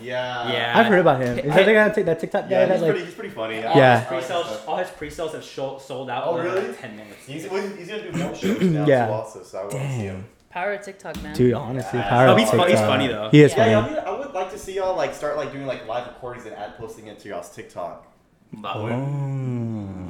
Yeah. Yeah. I've heard about him. Is that the guy on Tik- that TikTok guy Yeah, that he's like? pretty, he's pretty funny. All Yeah. his pre-sales, all his pre-sales have sho- sold out. Oh, in really? Like Ten minutes. He's, well, he's gonna do more shows now Yeah. too also, so I want to see Damn, him. Power of TikTok, man. dude, honestly, Yeah. power Oh, of he's fu- he's funny, though. He is Yeah, Yeah, funny. yeah, I, would, I would like to see y'all like start like doing like live recordings and ad posting it to y'all's TikTok. Oh. Yeah, what? Uh,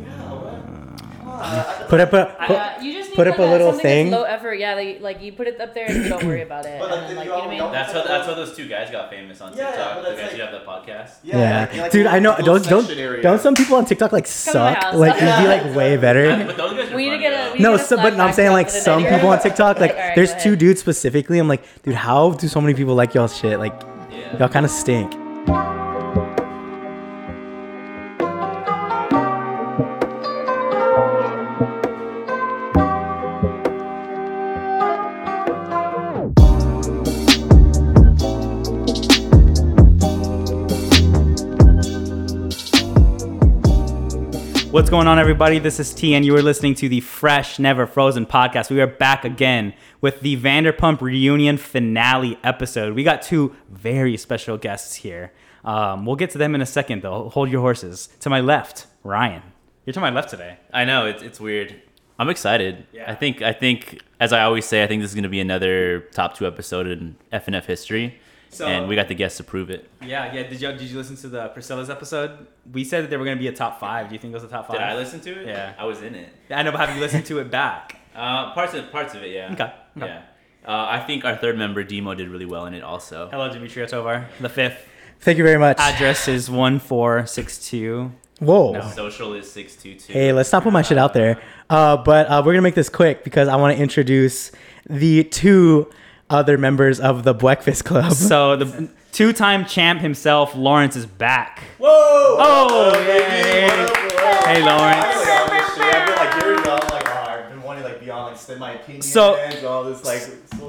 Put up a put, Uh, you just need put up a little something thing. that's low effort. Yeah, like, like you put it up there and you don't worry about it. But, like, then, like, you you know what I mean? That's how that's how those two guys got famous on Yeah, yeah, TikTok. but the that's guys who have the podcast. yeah, like- like dude. I know. Don't don't area. don't some people on TikTok like suck? house. Like you'd be like way better. But those We need to get a- No, so, but flag I'm saying like up for the some people on TikTok, like there's two dudes specifically. I'm like, dude, how do so many people like y'all shit? Like, y'all kind of stink. What's going on, everybody? This is T, and you are listening to the Fresh Never Frozen podcast. We are back again with the Vanderpump reunion finale episode. We got two very special guests here. Um, we'll get to them in a second, though. Hold your horses. To my left, Ryan. You're to my left today. I know it's it's weird. I'm excited. Yeah. I think I think as I always say, I think this is going to be another top two episode in FNF history, So- and we got the guests to prove it. Yeah, yeah. Did you did you listen to the Priscilla's episode? We said that they were going to be a top five. Do you think it was a top five? Did I listen to it? Yeah. I was in it. I know, but have you listened to it back? Uh, parts of parts of it, yeah. Okay, okay. Yeah. Uh, I think our third member Demo did really well in it also. Hello, Dimitri Tovar. The fifth Thank you very much. address is one four six two. Whoa. No. Social is six two two. Hey, let's not put my shit out there. Uh, but uh, we're gonna make this quick because I want to introduce the two other members of the Breakfast Club. So the two-time champ himself, Lawrence, is back. Whoa! Oh, What up, baby? yay. What up, what up? Hey, I Lawrence. Like be on like state my opinion So- and all this like.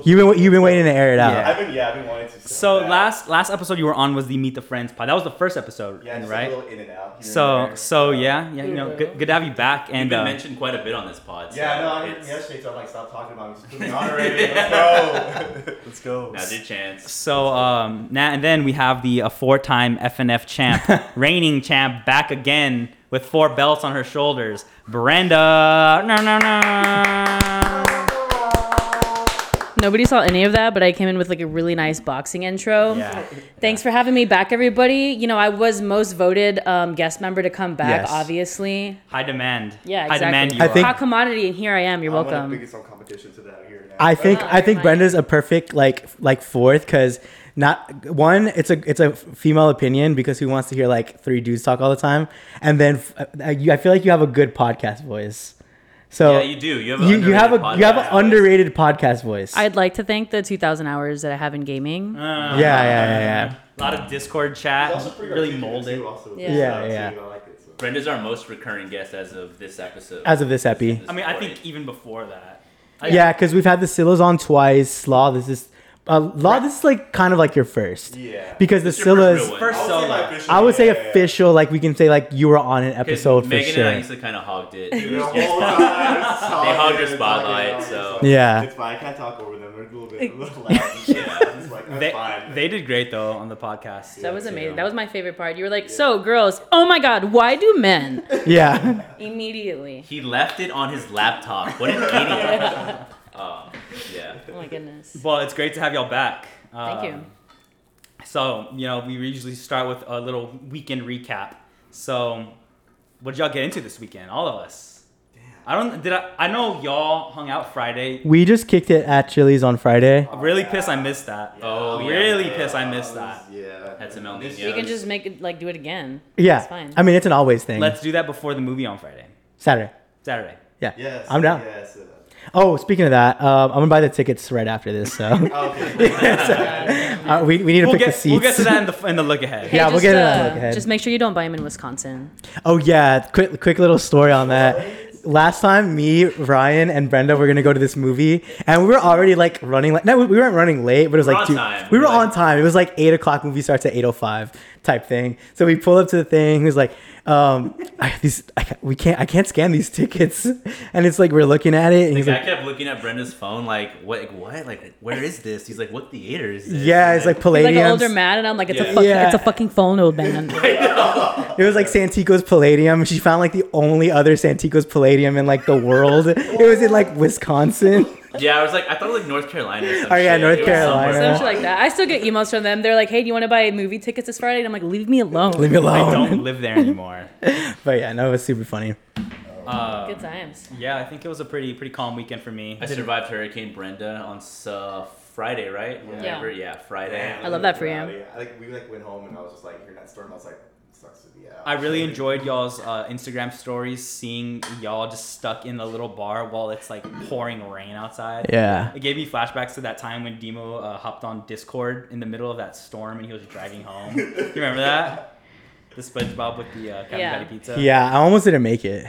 You've been you've been waiting to air it out. Yeah. I've been yeah, I've been wanting to. So bad. last last episode you were on was the Meet the Friends pod. That was the first episode, yeah, just a right? little in and out. here and So there. so yeah, yeah, you know, good, good to have you back. You've And been uh, mentioned quite a bit on this pod. So Yeah, no, I mean yesterday, so I'm like, stop talking about me. Just put me on already. Let's go. Let's go. Now's your chance. so um, now and then we have the uh, four-time FNF champ, reigning champ, back again with four belts on her shoulders, Brenda. No, no, no. Nobody saw any of that, but I came in with like a really nice boxing intro. Yeah. Thanks for having me back, everybody. You know, I was most voted um, guest member to come back, Yes. obviously. High demand. Yeah, exactly. High exactly. demand. You I are. think- Hot commodity, and here I am. You're I'm gonna welcome. pick some competition to that here now. I think Oh, I think never mind. Brenda's a perfect like like fourth because not one it's a it's a female opinion because who wants to hear like three dudes talk all the time and then f- uh, you, I feel like you have a good podcast voice. So yeah, you do. You have. An you, you have a underrated you have an podcast. underrated podcast voice. I'd like to thank the 2,000 hours that I have in gaming. Uh, yeah, yeah, yeah, yeah. A lot of Discord chat, He's also really articulate, molded. also. Yeah. Yeah, So, yeah. like it, so. Brenda's our most recurring guest as of this episode. As of this epi. I mean, I think even before that. I- Yeah, because we've had the Silos on twice. Law, this is uh, Law. This is like kind of like your first. Yeah. Because the It's your first Silas. First I would say my solo. official- I would say yeah, yeah, yeah. Like we can say like you were on an episode for Megan and I sure. used to kind of hogged it. The It was whole time, They hog talking, your spotlight, so- Yeah. It's fine. I can't talk over them. They're a little bit, a little loud. Yeah. Like, They, fine. they did great though on the podcast. That was too. amazing. That was my favorite part. You were like, so girls, oh my God, why do men? yeah. Immediately. He left it on his laptop. What an idiot. Oh, yeah. Oh my goodness. Well, it's great to have y'all back. Thank you. Um, So, you know, we usually start with a little weekend recap. So, what did y'all get into this weekend? All of us. Damn. I don't. Did I? I know y'all hung out Friday. We just kicked it at Chili's on Friday. I'm really pissed I missed that. Oh, yeah. really pissed I missed that. Yeah. Had some El We Niños. can just make it like do it again. Yeah. It's fine. I mean, it's an always thing. Let's do that before the movie on Friday, Saturday. Saturday. Yeah. Yes. I'm down. Yes. Oh, speaking of that, um, I'm gonna buy the tickets right after this. So Okay. uh, we, we need to We'll pick get the seats. we'll get to that in the in the look ahead. Hey, Yeah, we'll just, get it on uh, the look ahead. Just make sure you don't buy them in Wisconsin. Oh yeah, quick quick little story on that. Last time, me, Ryan, and Brenda were gonna go to this movie, and we were already like running. Like, no, we weren't running late, but it was We're like on two. time. We were We're on like- time. It was like eight o'clock. Movie starts at eight o five. type thing. So we pull up to the thing. He's like, um, I, these I, we can't I can't scan these tickets, and it's like we're looking at it, and The he's guy like, kept looking at Brenda's phone, like, what? Like, what? Like, where is this? He's like, what theater is this? yeah, And it's like He's like Palladium. an older man, and I'm like, it's Yeah. a fuck, Yeah. it's a fucking phone, old man. It was like Santikos Palladium. She found like the only other Santikos Palladium in like the world. It was in like Wisconsin. Yeah, I was like, I thought it was like North Carolina. Or some Oh, yeah, shit. North It Carolina. somewhere. Some shit like that. I still get emails from them. They're like, hey, do you want to buy movie tickets this Friday? And I'm like, leave me alone. Leave me alone. I don't live there anymore. But yeah, no, it was super funny. Uh, Good times. yeah, I think it was a pretty pretty calm weekend for me. I survived Hurricane Brenda on uh, Friday, right? Whenever- yeah, Friday. I love that for you. I like we like went home and I was just like hearing that storm. I was like, sucks to be out. I really enjoyed y'all's uh, Instagram stories, seeing y'all just stuck in the little bar while it's like pouring rain outside. Yeah. It gave me flashbacks to that time when Demo uh, hopped on Discord in the middle of that storm and he was driving home. you remember that? The SpongeBob with the uh, Captain Yeah. Patty pizza. Yeah, I almost didn't make it.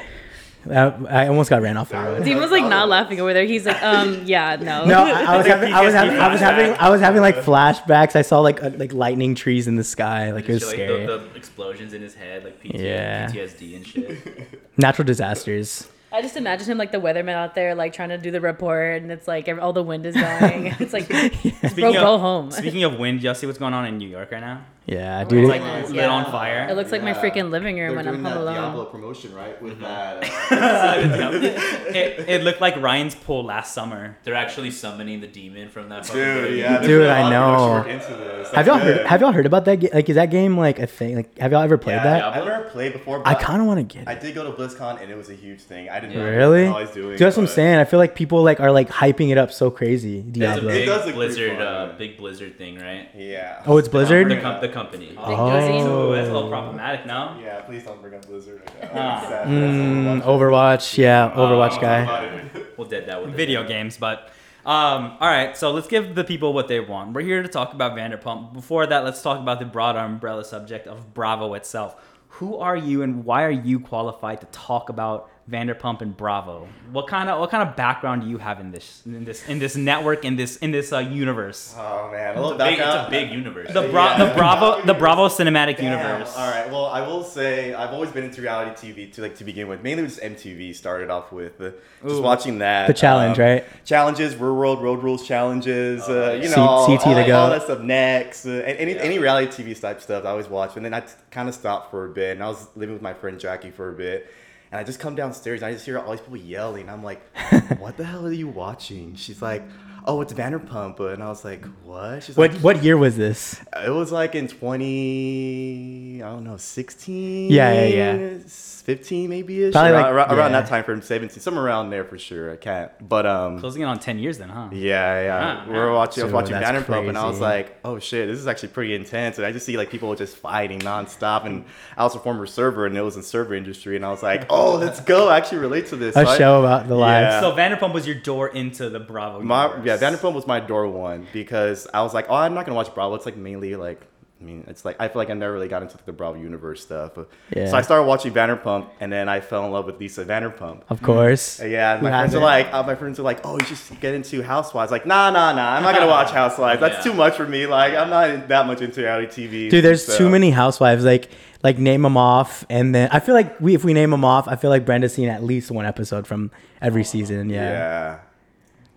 I, I almost got ran off the road. Dean was like not laughing over there. He's like, um, yeah, no. No, I, I was having, I was having, I was having. I was having like flashbacks. I saw like uh, like lightning trees in the sky. Like it was Shit, scary. the, the explosions in his head, like PT, Yeah. PTSD and shit. Natural disasters. I just imagine him like the weatherman out there, like trying to do the report, and it's like every, all the wind is dying. It's like, bro, Speaking go home. Speaking of wind, y'all see what's going on in New York right now? Yeah, dude. It's dude. like Yes, lit yeah. on fire. It looks like my freaking living room They're when doing I'm that home alone. Diablo promotion, right? With Mm-hmm. that. Uh, it, it looked like Ryan's pool last summer. They're actually summoning the demon from that. fucking Dude, yeah. Dude, there's I a lot of know. production work into this. have y'all good. heard? Have y'all heard about that? ga- Like, is that game like a thing? Like, have y'all ever played Yeah, that? I've never played before. But I kind of want to get I did go to BlizzCon and it was a huge thing. I didn't know Really? what I was doing. Dude, that's what I'm saying. I feel like people like are like hyping it up so crazy. It's a Diablo. It big does Blizzard, uh, big Blizzard thing, right? Yeah. Oh, it's Blizzard? The company. Oh. Ooh, that's a little problematic, no? Yeah, please don't bring up Blizzard right Ah. now. It's. Mm, Overwatch, yeah, Overwatch Oh, guy. We'll dead that with video games, but um, all right. So let's give the people what they want. We're here to talk about Vanderpump. Before that, let's talk about the broader umbrella subject of Bravo itself. Who are you, and why are you qualified to talk about Vanderpump and Bravo? What kind of what kind of background do you have in this in this in this network in this in this uh, universe? Oh man, a It's a big, it's a big universe. The, bra- Yeah. the Bravo the Bravo cinematic Damn. universe. All right. Well, I will say I've always been into reality TV to like to begin with. Mainly just MTV started off with uh, just Ooh. watching that. The challenge, um, right? Challenges, Real World, Road Rules challenges. uh, you C- know, all, CT to go. all that stuff. Next, uh, and any Yeah. any reality TV type stuff, I always watch. And then I kind of stopped for a bit, and I was living with my friend Jackie for a bit. And I just come downstairs and I just hear all these people yelling. I'm like, what the hell are you watching? She's like, oh, it's Vanderpump. And I was like, what? She's What like, what year was this? it was like in 20, I don't know, 16? Yeah, yeah, yeah. 15 maybe ish. Probably around, like- around, around that time frame, 17, somewhere around there for sure. I can't. But, um, Closing in on ten years then, huh? yeah, yeah. Ah, we were watching, I was watching that's Vanderpump and I was like, oh shit, this is actually pretty intense. And I just see like people just fighting nonstop. And I was a former server and it was in server industry. And I was like, oh, let's go. I actually relate to this. A So I- show about the lives. Yeah. So Vanderpump was your door into the Bravo. My universe. Yeah, Vanderpump was my door one because I was like, oh, I'm not gonna watch Bravo. It's like mainly like, I mean, it's like I feel like I never really got into the Bravo universe stuff. Yeah. So I started watching Vanderpump, and then I fell in love with Lisa Vanderpump. Of course. Yeah, and Who my friends are like, uh, my friends are like, oh, you should get into Housewives. Like, nah, nah, nah, I'm not gonna watch Housewives. That's Yeah. too much for me. Like, I'm not that much into reality TV. Dude, there's so- too many housewives. Like, like name them off, and then I feel like we, if we name them off, I feel like Brenda's seen at least one episode from every season. Yeah. Yeah.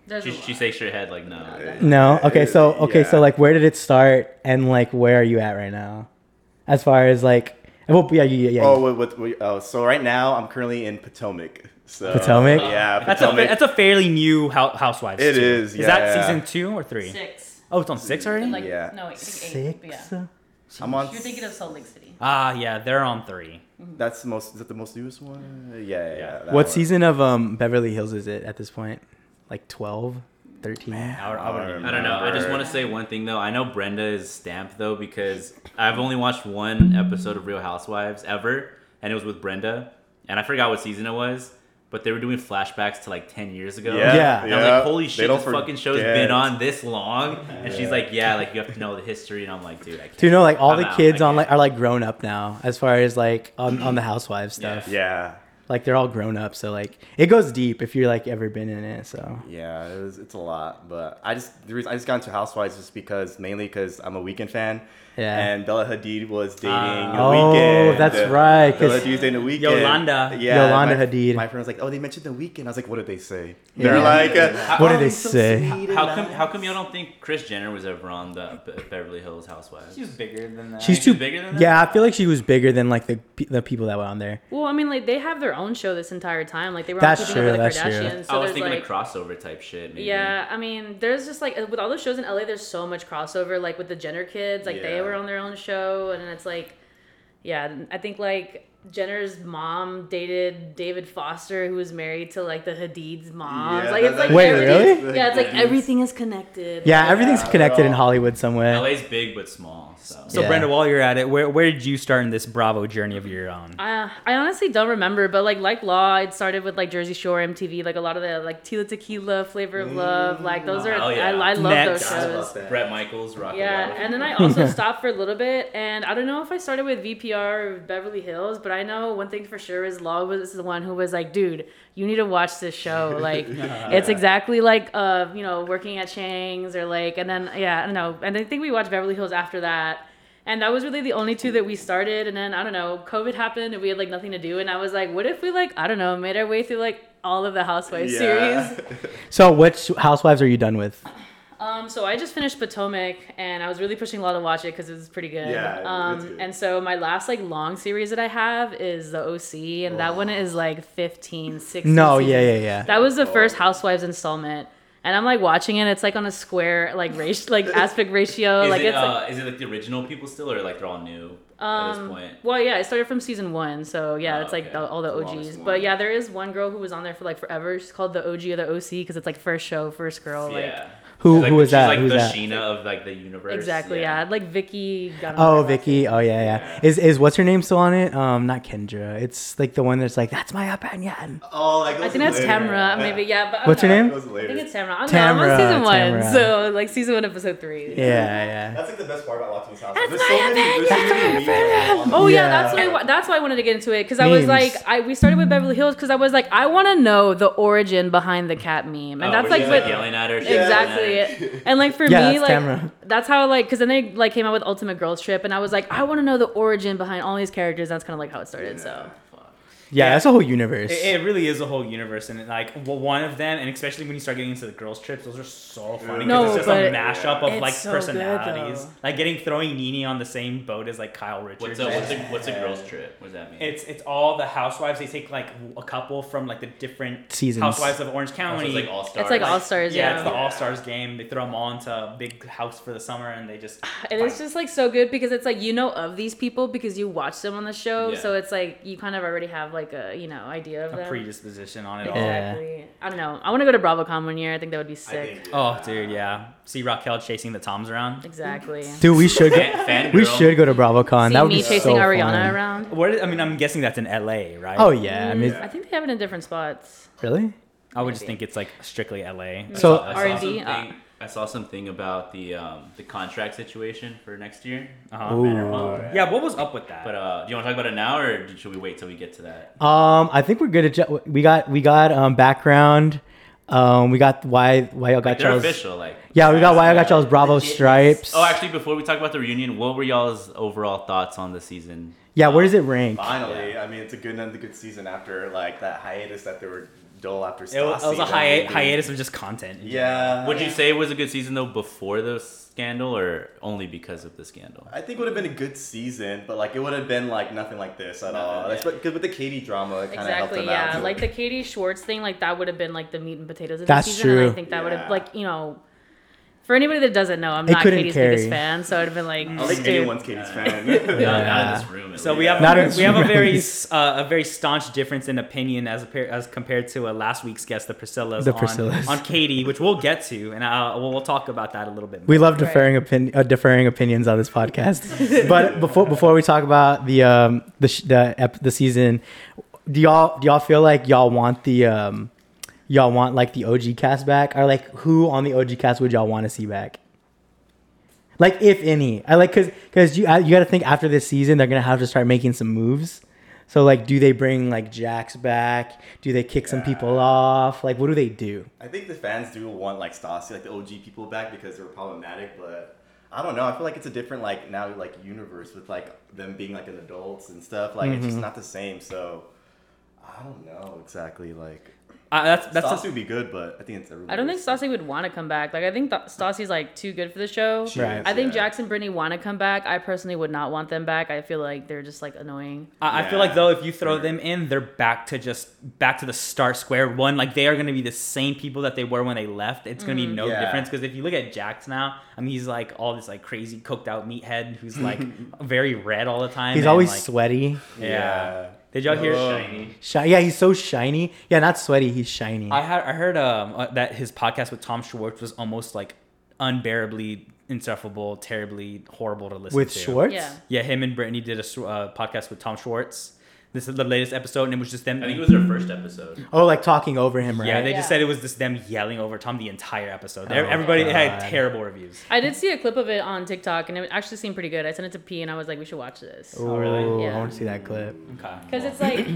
There's She, a she shakes her head like no. No. Okay. So okay. So like, where did it start, and like, where are you at right now, as far as like, well, yeah, yeah, yeah. Oh, what, what, what, oh, so right now I'm currently in Potomac. So, Potomac? Yeah, Potomac. That's a that's a fairly new hou- Housewives. It too. is, Is that yeah. season two or three? Six. Oh, it's on six already. Like, Yeah. no, wait, I think eight. Six. Yeah. I'm on. You're thinking of Salt Lake City. ah, yeah, they're on three. That's the most. Is that the most newest one? Yeah, yeah. yeah What one. season of um Beverly Hills is it at this point? Like 12, 13? I, would- I wouldn't even I don't know. I just want to say one thing though. I know Brenda is stamped though because I've only watched one episode of Real Housewives ever, and it was with Brenda, and I forgot what season it was. But they were doing flashbacks to like ten years ago. Yeah, Yeah. And I was yeah. like, holy shit, don't this fucking show's forget. been on this long. And she's like, yeah, like you have to know the history. And I'm like, dude, I can't. Do you know like all I'm the out. kids on like are like grown up now as far as like on, on the housewives Yeah. stuff. Yeah, Like they're all grown up, so like it goes deep if you're like ever been in it. So yeah. It was, it's a lot, but I just the reason I just got into Housewives is because mainly because I'm a Weeknd fan, Yeah. And Bella Hadid was dating the Oh, Weeknd. that's right, 'cause- Bella Hadid was dating the Weeknd. Yolanda. Yeah. Yolanda my, Hadid. My friend was like, "Oh, they mentioned the Weeknd." I was like, "What did they say?" Yeah. They're like, uh, What did "Oh, they so say? sweet How come? How come y'all don't think Kris Jenner was ever on the Be- Beverly Hills Housewives? She was bigger than that. She's she's too bigger than that? Yeah, I feel like she was bigger than like the the people that were on there. Well, I mean, like they have their own show this entire time. Like they were That's on true, Up that's the true. Kardashians. So I was there's thinking like, of crossover type shit. Maybe. Yeah, I mean, there's just like with all the shows in LA, there's so much crossover. Like with the Jenner kids, like they Yeah. were on their own show, and it's like, yeah, I think like Jenner's mom dated David Foster, who was married to like the Hadid's mom. Yeah, like it's like Wait, everything- really? Yeah, it's like everything is connected. Yeah, everything's Yeah, connected they're in Hollywood somewhere. LA's big but small. So. So Yeah. Brenda, while you're at it, where where did you start in this Bravo journey of your own? Uh, I honestly don't remember, but like like Law, it started with like Jersey Shore, MTV, like a lot of the like Tila Tequila, Flavor of Love, like those are yeah. I, I love Next. those shows. about that. Bret Michaels, Rock Yeah, and then I also stopped for a little bit, and I don't know if I started with VPR or Beverly Hills, but I know one thing for sure is Law was the one who was like, "Dude, you need to watch this show. Like, it's exactly like uh, you know, working at Chang's or like." And then yeah, I don't know, and I think we watched Beverly Hills after that. And that was really the only two that we started. And then I don't know, COVID happened and we had like nothing to do. And I was like, what if we like I don't know, made our way through like all of the Housewives Yeah. series? So, which housewives are you done with? Um, so I just finished Potomac, and I was really pushing Law to watch it because it was pretty good. Yeah, it's Um, good. and so my last like long series that I have is the OC, and that one is like 15, 16. No, yeah, seasons. yeah, yeah. That was the first Housewives installment, and I'm like watching it. It's like on a square like ratio, like aspect ratio. Is like it it's like, uh, is it like the original people still, or like they're all new at um, this point? well, yeah, it started from season one, so yeah, Oh, it's like okay. the, all the The OGs. one. But yeah, there is one girl who was on there for like forever. She's called the OG of the OC because it's like first show, first girl. Like yeah. Who- She's like, who was she's that? Like Who's the that? Scheana of like the universe. exactly, yeah. Like Vicky. got on Oh, there Vicky. Oh, yeah, yeah. Is is what's her name still on it? Um, not Kendra. It's like the one that's like, that's my opinion. Oh, that I goes think that's later. Tamra, maybe. Yeah, but What's her don't know. name? I think it's Tamra. I don't know. I'm Tamra, on season one, Tamra. so like season one, episode three. Yeah, yeah. That's like the best part about watching this house. That's There's my so many, there's so many memes on Oh yeah, Yeah. that's why. I, that's why I wanted to get into it because I was like, I we started with Beverly Hills because I was like, I want to know the origin behind the cat meme, and Oh, that's like what yelling at her. exactly at her. It. And like for Yeah, me, that's like Tamra. that's how like because then they like came out with Ultimate Girls Trip, and I was like, I want to know the origin behind all these characters. That's kind of like how it started. So Yeah, that's a whole universe. It, it really is a whole universe, and like well, one of them, and especially when you start getting into the girls' trips, those are so funny. 'cause No, it's just a mashup of like so personalities, though. like getting throwing Nene on the same boat as like Kyle Richards. What's a what's a what's a girls trip? What does that mean? It's it's all the housewives. They take like a couple from like the different Seasons. housewives of Orange Oh, so County. it's like all stars. it's like All Stars. yeah, Yeah, it's the All Stars game. They throw them all into a big house for the summer, and they just And it's just like so good because it's like you know of these people because you watch them on the show, Yeah. so it's like you kind of already have like a you know idea of a them. predisposition on it all. Yeah. Exactly. I don't know. I want to go to BravoCon one year. I think that would be sick. think, Oh, uh, dude, yeah. See Raquel chasing the Toms around. Exactly. Dude, we should go. Fan, fan We should go to BravoCon. See that would me be chasing so Ariana fun. around. What? I mean, I'm guessing that's in LA, right? Oh yeah, I mean, I think they have it in different spots. really? I would just think it's like strictly LA. So- R&D, something. I saw something about the um, the contract situation for next year. Uh-huh. Ooh. Vanderpump. Yeah, what was up with that? But uh, do you want to talk about it now, or should we wait till we get to that? Um, I think we're good at. ju- We got we got um background. Um, we got why why y'all got They're y'all's. official, like. Yeah, we got why y'all got y'all's Bravo stripes. Oh, actually, before we talk about the reunion, what were y'all's overall thoughts on the season? Yeah, where does it rank? Finally, I mean, it's a good end, a good season after like that hiatus that they were dull after. it, was, it was a hi- hiatus of just content. Yeah. Would you say it was a good season though before the scandal, or only because of the scandal? I think it would have been a good season, but like it would have been like nothing like this at all. Nothing, That's yeah. because with the Katie drama, it kind of helped Exactly. them Yeah. out. Like the Katie Schwartz thing, like that would have been like the meat and potatoes of That's the season. And true. I think that would have like you know. For anybody that doesn't know, I'm It not couldn't Katie's carry. biggest fan, so I'd have been like, I don't think dude, anyone's Katie's fan. Not, not in this room. at So least. we have Not in we have a Australia. very uh, a very staunch difference in opinion as a, as compared to uh, last week's guest, the Priscillas, The on, Priscillas. on Katie, which we'll get to, and uh, we'll, we'll talk about that a little bit. More. We love Right. deferring opin- uh, deferring opinions on this podcast. but before before we talk about the um the sh- the ep- the season, do y'all do y'all feel like y'all want the um y'all want like the OG cast back or like who on the OG cast would y'all want to see back? Like if any, I like because because you you got to think after this season they're gonna have to start making some moves. So like, do they bring like Jax back? Do they kick some people off? Like, what do they do? I think the fans do want like Stassi, like the OG people back because they were problematic, but I don't know. I feel like it's a different like now like universe with like them being like an adults and stuff. Like it's Mm-hmm. just not the same. So I don't know exactly. Like Uh, that's that's Stassi a- would be good, but I think it's everybody. I don't think Stassi would want to come back. Like I think Th- Stassi's like too good for the show. She Right. is, I think yeah. Jackson Brittany want to come back. I personally would not want them back. I feel like they're just like annoying. I, I feel like though if you throw them in, they're back to just back to the start square one. Like they are going to be the same people that they were when they left. It's going to be no Yeah. difference because if you look at Jax now, I mean he's like all this like crazy cooked out meathead who's like very red all the time. He's and, always like, sweaty. yeah. Did y'all hear? Shiny. Shi- yeah, he's so shiny. Yeah, not sweaty. He's shiny. I had I heard um uh, that his podcast with Tom Schwartz was almost like unbearably insufferable, terribly horrible to listen With to. With Schwartz. Yeah. Yeah, him and Brittany did a uh, podcast with Tom Schwartz. This is the latest episode, and it was just them. I think it was their first episode. Oh, like talking over him, right? Yeah, they Yeah. just said it was just them yelling over Tom the entire episode. They- Oh, Everybody had God. terrible reviews. I did see a clip of it on TikTok and it actually seemed pretty good. I sent it to P and I was like, we should watch this. Ooh, really? Yeah. I want to see that clip. Okay. Because it's like,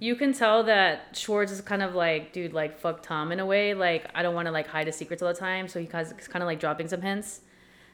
you can tell that Schwartz is kind of like, dude, like, fuck Tom in a way. Like, I don't want to, like, hide his secrets all the time. So he kind of, kind of like dropping some hints.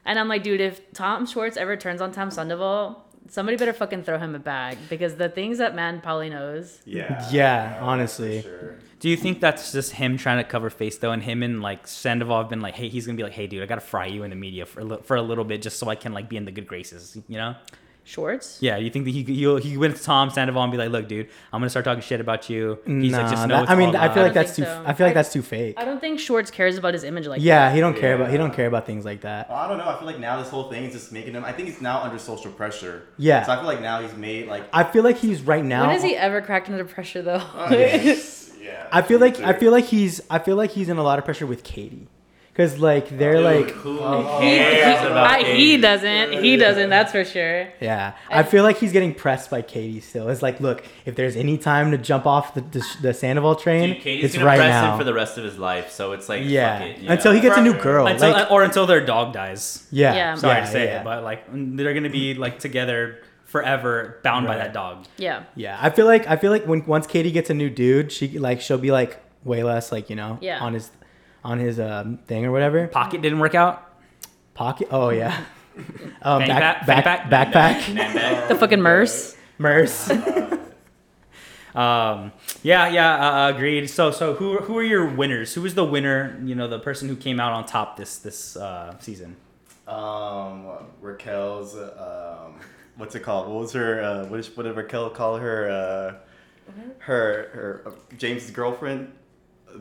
And I'm like, dude, if Tom Schwartz ever turns on Tom Sandoval, somebody better fucking throw him a bag. Because the things that man probably knows. Yeah. Yeah, honestly. sure. Do you think that's just him trying to cover face though, and him and like Sandoval have been like, hey, he's gonna be like, hey, dude, I gotta fry you in the media for a, li- for a little bit just so I can like be in the good graces, you know? Schwartz? Yeah. You think that he he he went to Tom Sandoval and be like, look, dude, I'm gonna start talking shit about you. He's like, Nah, just know that- I mean, I feel lies." like that's too. so. I feel like I- that's too fake. I don't think Schwartz cares about his image like Yeah, that. he don't care about. He don't care about things like that. I don't know. I feel like now this whole thing is just making him. I think he's now under social pressure. Yeah. So I feel like now he's made like. I feel like he's right now. When has he ever cracked under pressure, though? Oh, yeah. I feel like I feel like he's I feel like he's in a lot of pressure with Katie, because like they're Dude, like who oh, oh, He, cares about I, he doesn't. He doesn't. That's for sure. yeah. I feel like he's getting pressed by Katie still. It's like look, if there's any time to jump off the the, the Sandoval train, Dude, Katie's it's gonna right press now. him for the rest of his life, so it's like yeah. fuck it, until he gets a new girl. until, like, or until their dog dies. yeah. Yeah. Sorry yeah, to say yeah. it, but like they're gonna be like together forever, bound by that dog. Yeah. Yeah, I feel like I feel like when once Katie gets a new dude, she like she'll be like way less like you know Yeah. on his on his um, thing or whatever. Pocket didn't work out. Pocket. Oh yeah. Um, Fanny back, pack- back, fanny backpack. The fucking Merce. Merce. Um, yeah, yeah, uh, agreed. So, so who who are your winners? Who was the winner? You know, the person who came out on top this this uh, season. Um, Raquel's um, what's it called? What was her? Uh, what, is, what did Raquel call her? Uh, her her uh, James's girlfriend.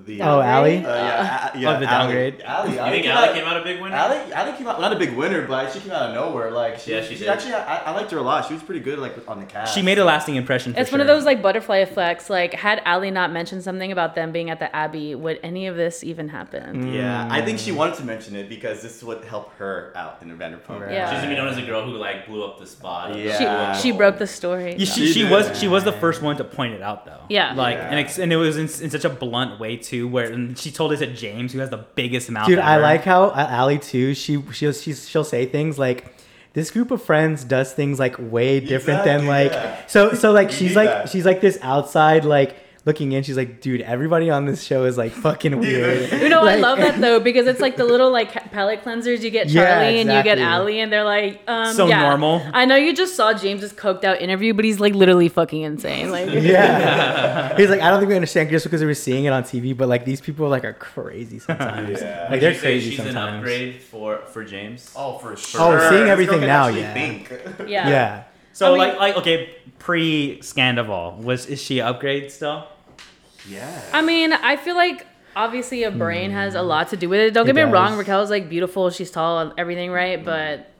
The Oh, uh, Allie? Uh, yeah, a- yeah, Oh, the Allie. downgrade? Allie, You think Allie came out a big winner? Allie, Allie came out not a big winner, but she came out of nowhere. Like she, Yeah, she she did. actually, I, I liked her a lot. She was pretty good, like on the cast. She made a lasting impression. For It's one of those like butterfly effects. Like, had Ali not mentioned something about them being at the Abbey, would any of this even happen? Mm. Yeah, I think she wanted to mention it because this would help her out in the Vanderpump. Right. Yeah. She's gonna be known as a girl who like blew up the spot. Yeah. She she broke the story. Yeah, she, She she was she was the first one to point it out though. Yeah. Like Yeah. and it's, and it was in, in such a blunt way too, where and she told it to James, who has the biggest mouth. Dude, I like how uh, Allie too. She she'll she'll say things like, "This group of friends does things like way different than like." yeah. So so like she's like that. she's like this outside like looking in. She's like, "Dude, everybody on this show is like fucking weird." You know, I love that though because it's like the little like palate cleansers. You get Yeah, Charlie and you get exactly. Ali, and they're like, um, So yeah. normal. I know you just saw James's coked out interview, but he's like literally fucking insane. Like, Yeah. He's like, I don't think we understand just because we were seeing it on TV, but like these people like are crazy sometimes. Yeah. Like they're you say crazy she's an sometimes. upgrade for for James. Oh, for sure. Oh, seeing everything now, actually yeah. think. yeah. Yeah. So I mean- like like okay, pre Scandival was is she upgrade still? yeah. I mean, I feel like obviously a brain has a lot to do with it. Don't It get me wrong, does. Raquel's like beautiful, she's tall, and everything, right? But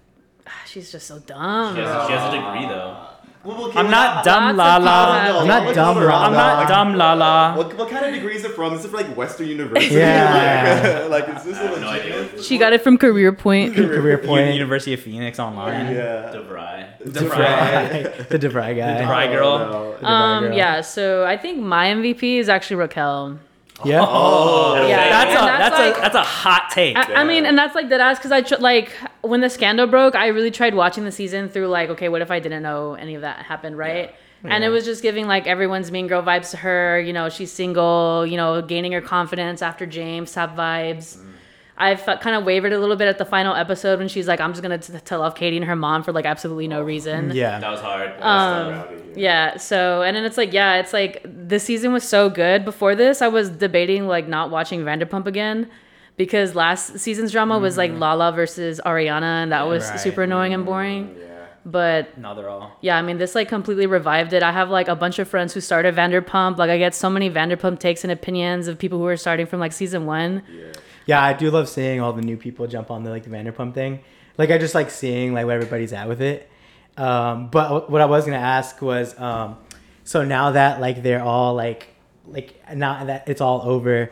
ah, she's just so dumb. She has, she has a degree though. Well, well, okay, I'm not how- dumb Lots la la. I'm not Let's dumb go I'm not Like, dumb la la. What, what kind of degree is it from? Is it from like Western University? Yeah. like, like is this I have a no legit- idea. She got it from Career Point. Career U- point. University of Phoenix online. Yeah. DeVry. DeVry. the DeVry guy. The DeVry girl. no. The DeVry Um, girl. yeah, so I think my MVP is actually Raquel. Yeah. Oh. Yeah. That's a that's, that's like- a that's a hot take. I, I mean, and that's like that ass because I tr- like when the scandal broke, I really tried watching the season through like, okay, what if I didn't know any of that happened, right? And it was just giving like everyone's mean girl vibes to her. You know, she's single. You know, gaining her confidence after James type vibes. I've kind of wavered a little bit at the final episode when she's like, I'm just gonna t- tell off Katie and her mom for like absolutely no reason. Yeah. That was hard. Um, yeah. So and then it's like, yeah, it's like the season was so good. Before this, I was debating like not watching Vanderpump again because last season's drama was like Lala versus Ariana, and that was Right. super annoying and boring. Yeah. But No, they're all. yeah, I mean, this like completely revived it. I have like a bunch of friends who started Vanderpump. Like, I get so many Vanderpump takes and opinions of people who are starting from like season one. Yeah, I do love seeing all the new people jump on the like the Vanderpump thing. Like I just like seeing like where everybody's at with it. Um, but what I was gonna ask was, um, so now that like they're all like like now that it's all over,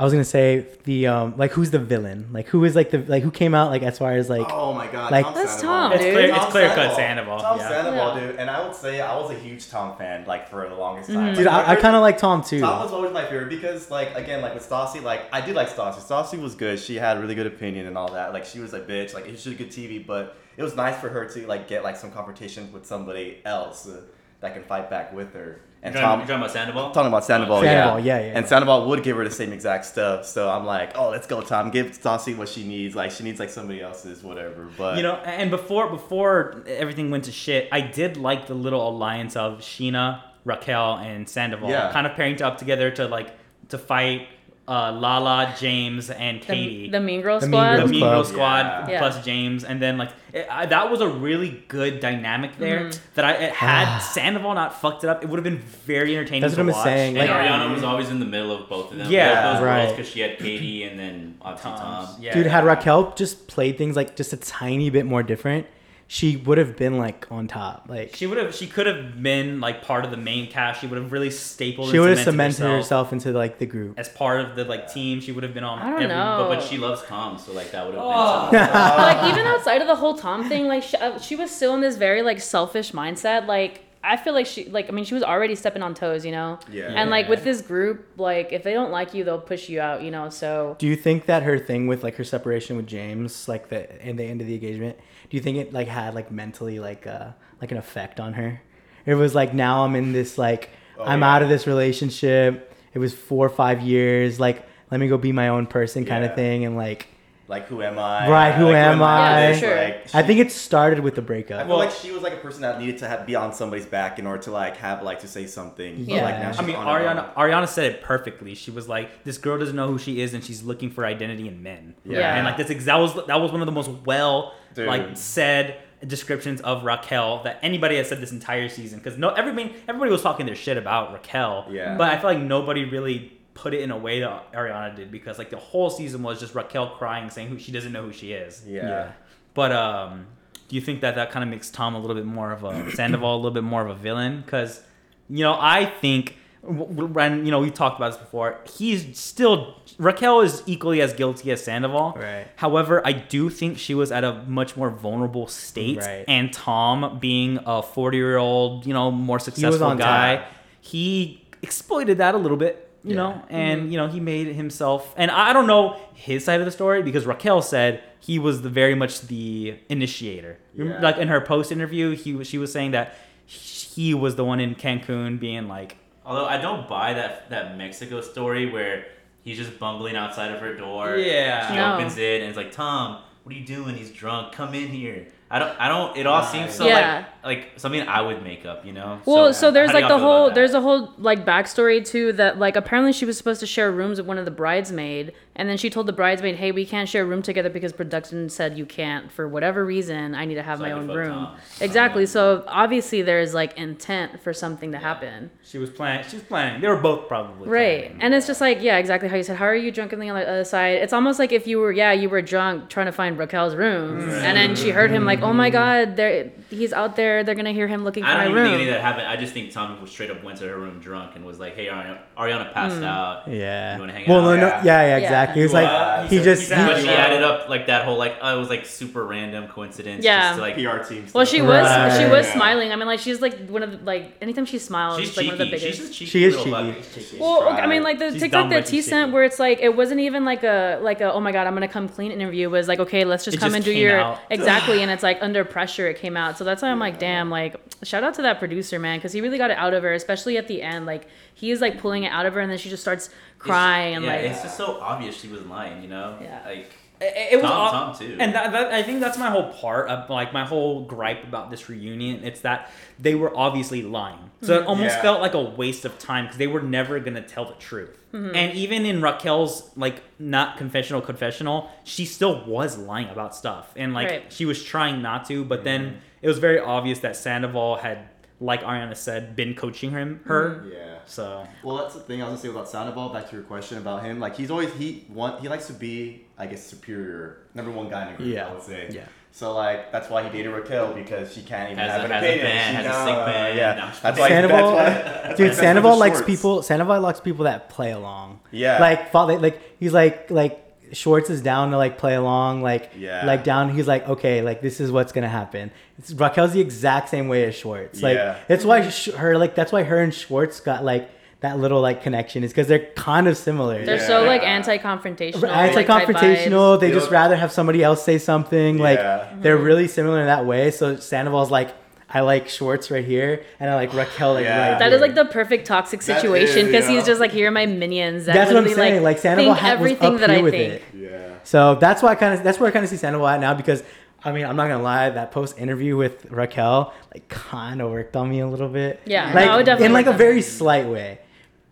I was gonna say the um like who's the villain? Like who is like the like who came out like as far as like Oh my god. like- Tom That's Sandoval. Tom, It's dude. clear. It's clear cut Sandoval. Tom yeah. Sandoval, Yeah. dude. And I would say I was a huge Tom fan, like for the longest time. dude, I, I kind of like Tom too. Tom was always my favorite because, like, again, like with Stassi, like I did like Stassi. Stassi was good. She had really good opinion and all that. Like she was a bitch. Like she was good TV, but it was nice for her to like get like some confrontation with somebody else uh, that can fight back with her. And You're Tom, talking, you're talking about Sandoval? I'm talking about Sandoval, oh, Sandoval, yeah. yeah, yeah. And Sandoval would give her the same exact stuff. So I'm like, oh, let's go, Tom. Give Stassi what she needs. Like she needs like somebody else's whatever. But You know, and before before everything went to shit, I did like the little alliance of Scheana, Raquel, and Sandoval, Yeah. kind of pairing up together to like to fight uh, Lala, James, and Katie. the Mean Girl The Mean Squad. the Mean Club. Girl Squad Yeah. Yeah. plus James, and then like it, I, that was a really good dynamic there. Mm-hmm. That I it had Sandoval not fucked it up, it would have been very entertaining. That's to what I'm watch. saying, And like- Ariana was always in the middle of both of them. Yeah. those Right. because she had Katie and then obviously Tom. Tom, yeah, Dude, had Raquel just played things like just a tiny bit more different, she would have been like on top. Like She would have. She could have been like part of the main cast. She would have really stapled. she would have cemented cemented herself into like the group. as part of the like team. She would have been on. I don't every, know. But, but she loves Tom, so like that would have Oh. been something. like even outside of the whole Tom thing, like she, uh, she was still in this very like selfish mindset. Like I feel like she like I mean she was already stepping on toes, you know. Yeah. And like with this group, like if they don't like you, they'll push you out, you know. So Do you think that her thing with like her separation with James, like the and the end of the engagement, do you think it like had like mentally like uh like an effect on her? It was like now I'm in this like Oh, I'm yeah. out of this relationship. It was four or five years. Like let me go be my own person kind of thing. And like like who am I? Right, who Like, am I? Yeah, sure. Like, I think it started with the breakup. I breakup. feel like she was like a person that needed to have, be on somebody's back in order to like have like to say something. But, Yeah. like, now I she's I mean, on her own. Ariana Ariana said it perfectly. She was like, "This girl doesn't know who she is, and she's looking for identity in men." Yeah. and like that's ex- that was that was one of the most well Dude. like said descriptions of Raquel that anybody has said this entire season. Because no, everybody everybody was talking their shit about Raquel. Yeah. but I feel like nobody really put it in a way that Ariana did because like the whole season was just Raquel crying, saying who she doesn't know who she is. Yeah. Yeah. But um, do you think that that kind of makes Tom a little bit more of a Sandoval, a little bit more of a villain? Because you know, I think when you know we talked about this before, he's still Raquel is equally as guilty as Sandoval. Right. However, I do think she was at a much more vulnerable state, Right. and Tom, being a forty-year-old, you know, more successful on guy, top. he exploited that a little bit. You Yeah. know, and mm-hmm. you know he made himself, and I don't know his side of the story because Raquel said he was the very much the initiator. Yeah. Like in her post interview, he she was saying that he was the one in Cancun being like, Although I don't buy that that Mexico story where he's just bumbling outside of her door. Yeah. She No. opens it and it's like, Tom, what are you doing? He's drunk. Come in here. I don't. I don't. It all seems so Yeah. like like something I would make up. You know. Well, so, there's like the whole there's a whole like backstory too that like apparently she was supposed to share rooms with one of the bridesmaid and then she told the bridesmaid, "Hey, we can't share a room together because production said you can't for whatever reason. I need to have So my I own room." Tom. Exactly. So obviously there's like intent for something to happen. she was planning. She was planning. They were both probably Right. planning. And it's just like, yeah, exactly how you said. How are you drunkenly on the other uh, side? It's almost like if you were, yeah, you were drunk trying to find Raquel's room, and then she heard him like, oh my God, there, he's out there. They're gonna hear him looking for I don't even think any of that happened. I just think Tom straight up went to her room drunk and was like, "Hey, Ariana, Ariana passed mm. out. Yeah. You wanna hang well, out? no, no, Yeah. yeah, yeah, Yeah. He was Well, like, he he just, he But she added up like that whole like oh, it was like super random coincidence. Yeah. Just to, like PR team. Well, she was she was Yeah. smiling. I mean, like she's like one of the, like anytime she smiles, she's she's like one of the cheeky. biggest. She's a cheeky. She is little cheeky. well, okay, I mean, like the She's TikTok that T sent where it's like it wasn't even like a like a oh my god, I'm gonna come clean interview. It was like okay, let's just It come just and do your out. exactly, and it's like under pressure it came out. So that's why I'm like, damn, like shout out to that producer man because he really got it out of her, especially at the end. Like he is like pulling it out of her, and then she just starts crying and yeah, like it's just so obvious she was lying, you know? Yeah. Like, It, it was Tom- aw- Tom, too. and that, that I think that's my whole part of like my whole gripe about this reunion. It's that they were obviously lying, so Mm-hmm. it almost Yeah. felt like a waste of time because they were never gonna tell the truth. Mm-hmm. And even in Raquel's like not confessional confessional, she still was lying about stuff, and like Right. she was trying not to, but then it was very obvious that Sandoval had, like Ariana said, been coaching him her. Mm-hmm. Yeah. So Well, that's the thing I was gonna say about Sandoval. Back to your question about him, like he's always he want he likes to be, I guess, superior, number one guy in the group. Yeah. I would say. Yeah. So like that's why he dated Raquel because she can't even Has have a- an has a opinion. band, She has a sick band. Yeah. No, that's why. Sandoval, that's why, dude, Sandoval likes people. Sandoval likes people that play along. Yeah. Like, fo- like he's like like Schwartz is down to like play along. Like, Yeah. like down. He's like, okay, like this is what's gonna happen. It's, Raquel's the exact same way as Schwartz. Like, Yeah. that's why sh- her like that's why her and Schwartz got like that little like connection is because they're kind of similar. they're so like anti-confrontational. anti-confrontational. vibes. they just rather have somebody else say something. Like Yeah. they're mm-hmm. really similar in that way. So Sandoval's like, I like Schwartz right here, and I like Raquel like Yeah. right That here. is like the perfect toxic situation is, because he's just like, here are my minions. That That's what I'm literally, saying. Like, Sandoval think had, was everything up that here I with think. it. Yeah. So that's why I kind of that's where I kind of see Sandoval at now because I mean I'm not gonna lie that post interview with Raquel like kind of worked on me a little bit. Yeah, like no, definitely in like a very me. slight way.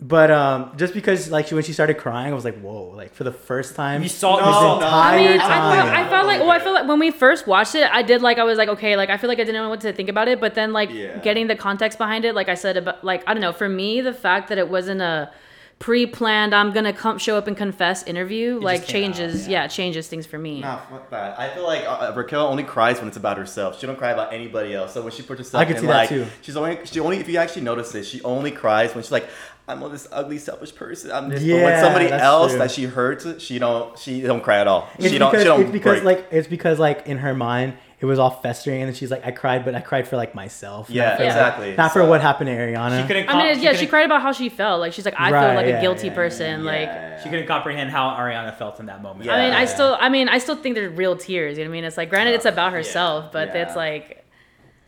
But um, just because like she, when she started crying, I was like, whoa! Like for the first time, You saw- this No, no. entire I mean, I time. felt, I felt like, well, I feel like when we first watched it, I did like, I was like, okay, like I feel like I didn't know what to think about it, but then like Yeah. getting the context behind it, like I said about, like I don't know, for me, the fact that it wasn't a pre-planned, I'm gonna come show up and confess interview, like came out, changes, yeah. changes things for me. Nah, fuck that. I feel like uh, Raquel only cries when it's about herself. She don't cry about anybody else. So when she puts herself I could in see that too. she's only she only if you actually notice this, she only cries when she's like, I'm all this ugly, selfish person. I'm this. but when somebody else true. that she hurts, she don't she don't cry at all. It's she don't because she don't it's because break. like it's because like in her mind it was all festering and then she's like I cried but I cried for like myself. not Yeah, for, like- exactly. not for So- what happened to Ariana. she couldn't. I mean, com- yeah, she couldn't- cried about how she felt. Like she's like, I feel like yeah, a guilty yeah, person. Like, Yeah. She couldn't comprehend how Ariana felt in that moment. Yeah. I mean, I still, I mean, I still think they're real tears. You know what I mean? It's like, granted, it's about herself, but Yeah. it's like,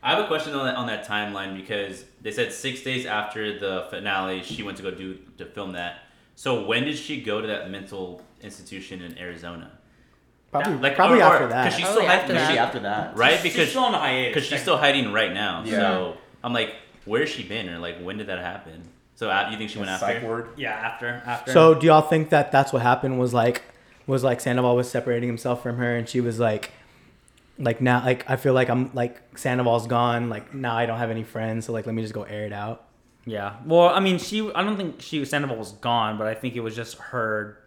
I have a question on that on that timeline because they said six days after the finale, she went to go do to film that. So when did she go to that mental institution in Arizona? probably Like, probably or- or- after that. 'cause she's Probably still after hiding, that. Maybe after that. right? She's Because still on a hiatus. because she's still hiding right now. Yeah. So I'm like, where's she been, or like when did that happen? So you think she went Psych after? ward. Yeah, after after. So do y'all think that that's what happened? Was like, was like Sandoval was separating himself from her, and she was like, like now, like I feel like I'm like Sandoval's gone. Like now I don't have any friends, so like let me just go air it out. Yeah. Well, I mean, she. I don't think she Sandoval was gone, but I think it was just her,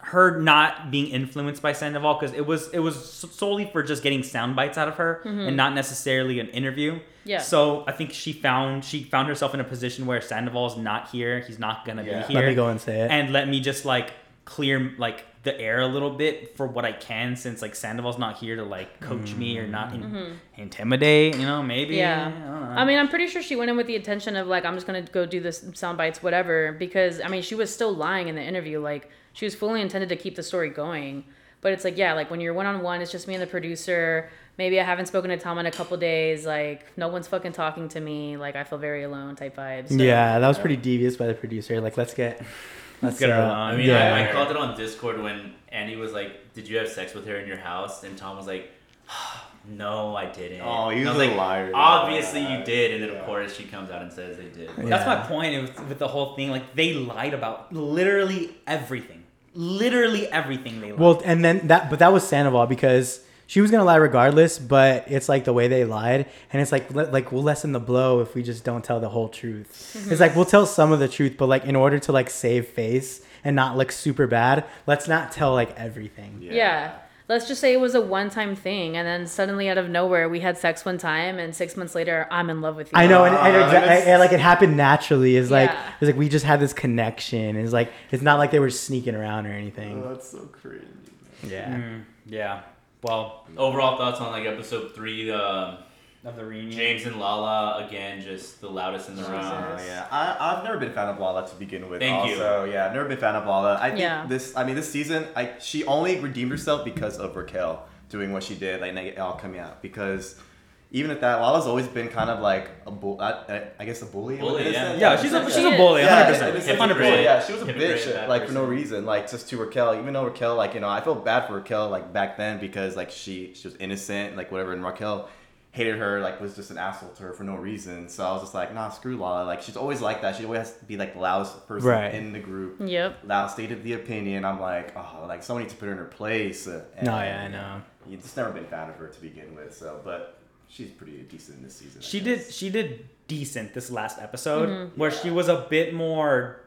her not being influenced by Sandoval because it was it was solely for just getting sound bites out of her mm-hmm. and not necessarily an interview. Yeah. So I think she found she found herself in a position where Sandoval's not here. He's not gonna Yeah. be here. Let me go and say it. and let me just like clear like the air a little bit for what I can since like Sandoval's not here to like coach me or not in- mm-hmm. intimidate. You know, maybe. yeah. I don't know. I mean, I'm pretty sure she went in with the intention of like, I'm just gonna go do this sound bites, whatever. Because I mean, she was still lying in the interview. Like, she was fully intended to keep the story going. But it's like, yeah, like when you're one on one, it's just me and the producer. Maybe I haven't spoken to Tom in a couple days. Like, no one's fucking talking to me. Like, I feel very alone. Type vibes. So- yeah, that was pretty devious by the producer. Like let's get, let's get her uh, along. I mean, yeah. I, I called it on Discord when Andy was like, "Did you have sex with her in your house?" And Tom was like, "No, I didn't." Oh, he And I was a liar. Obviously, Yeah. you did, and then Yeah. of course she comes out and says they did. That's my point with, with the whole thing. Like they lied about literally everything. Literally everything they lied. Well, and then that, but that was Sandoval because she was gonna lie regardless. But it's like the way they lied, and it's like le- like we'll lessen the blow if we just don't tell the whole truth. It's like we'll tell some of the truth, but like in order to like save face and not look super bad, let's not tell like everything. Yeah. Let's just say it was a one time thing, and then suddenly out of nowhere, we had sex one time, and six months later, I'm in love with you. I know, and, and, Ah, exa- that's- and, like it happened naturally. It's like Yeah. it's like we just had this connection. It's like it's not like they were sneaking around or anything. Oh, that's so cringe. Yeah. Mm, yeah. Well, Overall thoughts on like episode three? Um, of the reunion. James and Lala again, just the loudest in the room. Oh, yeah, I, I've never been a fan of Lala to begin with. Thank you. also. yeah, I've never been a fan of Lala. I think Yeah. this, I mean, this season, I she only redeemed herself because of Raquel doing what she did, like it all coming out because even at that, Lala's always been kind of like a bull. I, I, I guess a bully. Bully, in yeah. sense. Yeah, she's a she's a Yeah. bully, Yeah, 100. in a percent sense, 100. bully, percent Yeah, she was a bitch, bad like for no reason, like just to Raquel. Even though Raquel, like you know, I feel bad for Raquel, like back then because like she she was innocent, like whatever, and Raquel hated her, like was just an asshole to her for no reason. So I was just like, nah, screw Lala. Like she's always like that. She always has to be like the loudest person Right. in the group. Yep. Loud stated the opinion. I'm like, oh, like somebody to put her in her place. uh, And, No, yeah, I know. You just never been a fan of her to begin with. So, but she's pretty decent this season. I She guess. did she did decent this last episode Mm-hmm. where she was a bit more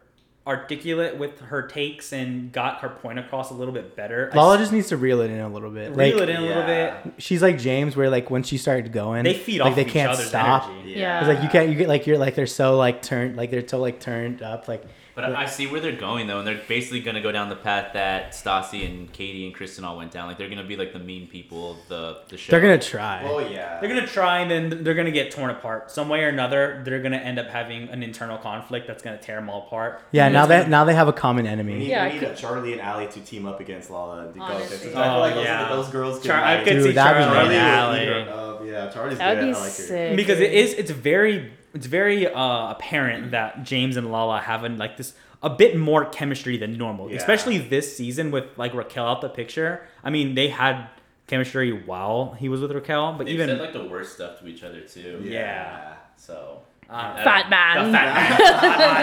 articulate with her takes and got her point across a little bit better. I Lala s- just needs to reel it in a little bit. reel like it in a little bit. she's like James, where like when she started going, They feed like off they each can't other's stop. energy. Yeah. It's like you can't. You get like you're like they're so like turned like they're so like turned up like. But I I see where they're going though, and they're basically gonna go down the path that Stassi and Katie and Kristen all went down. Like they're gonna be like the mean people of the the show. They're gonna try. Oh yeah. They're gonna try and then they're gonna get torn apart some way or another. They're gonna end up having an internal conflict that's gonna tear them all apart. yeah, And now that gonna- now they have a common We enemy. need, Yeah, we need I could- Charlie and Allie to team up against Lala and to go against Honestly. I feel Oh, like those, oh, yeah. those girls could Char- I like, could Dude, see that'd Charlie and Charlie Allie. will eat her up. Yeah, Charlie's That'd good. be I like her. sick. because it is it's very it's very uh, apparent that James and Lala have an, like this a bit more chemistry than normal, Yeah. especially this season with like Raquel out the picture. I mean, they had chemistry while he was with Raquel, but They've even said like the worst stuff to each other too. Yeah. So Uh, Fat man. the fat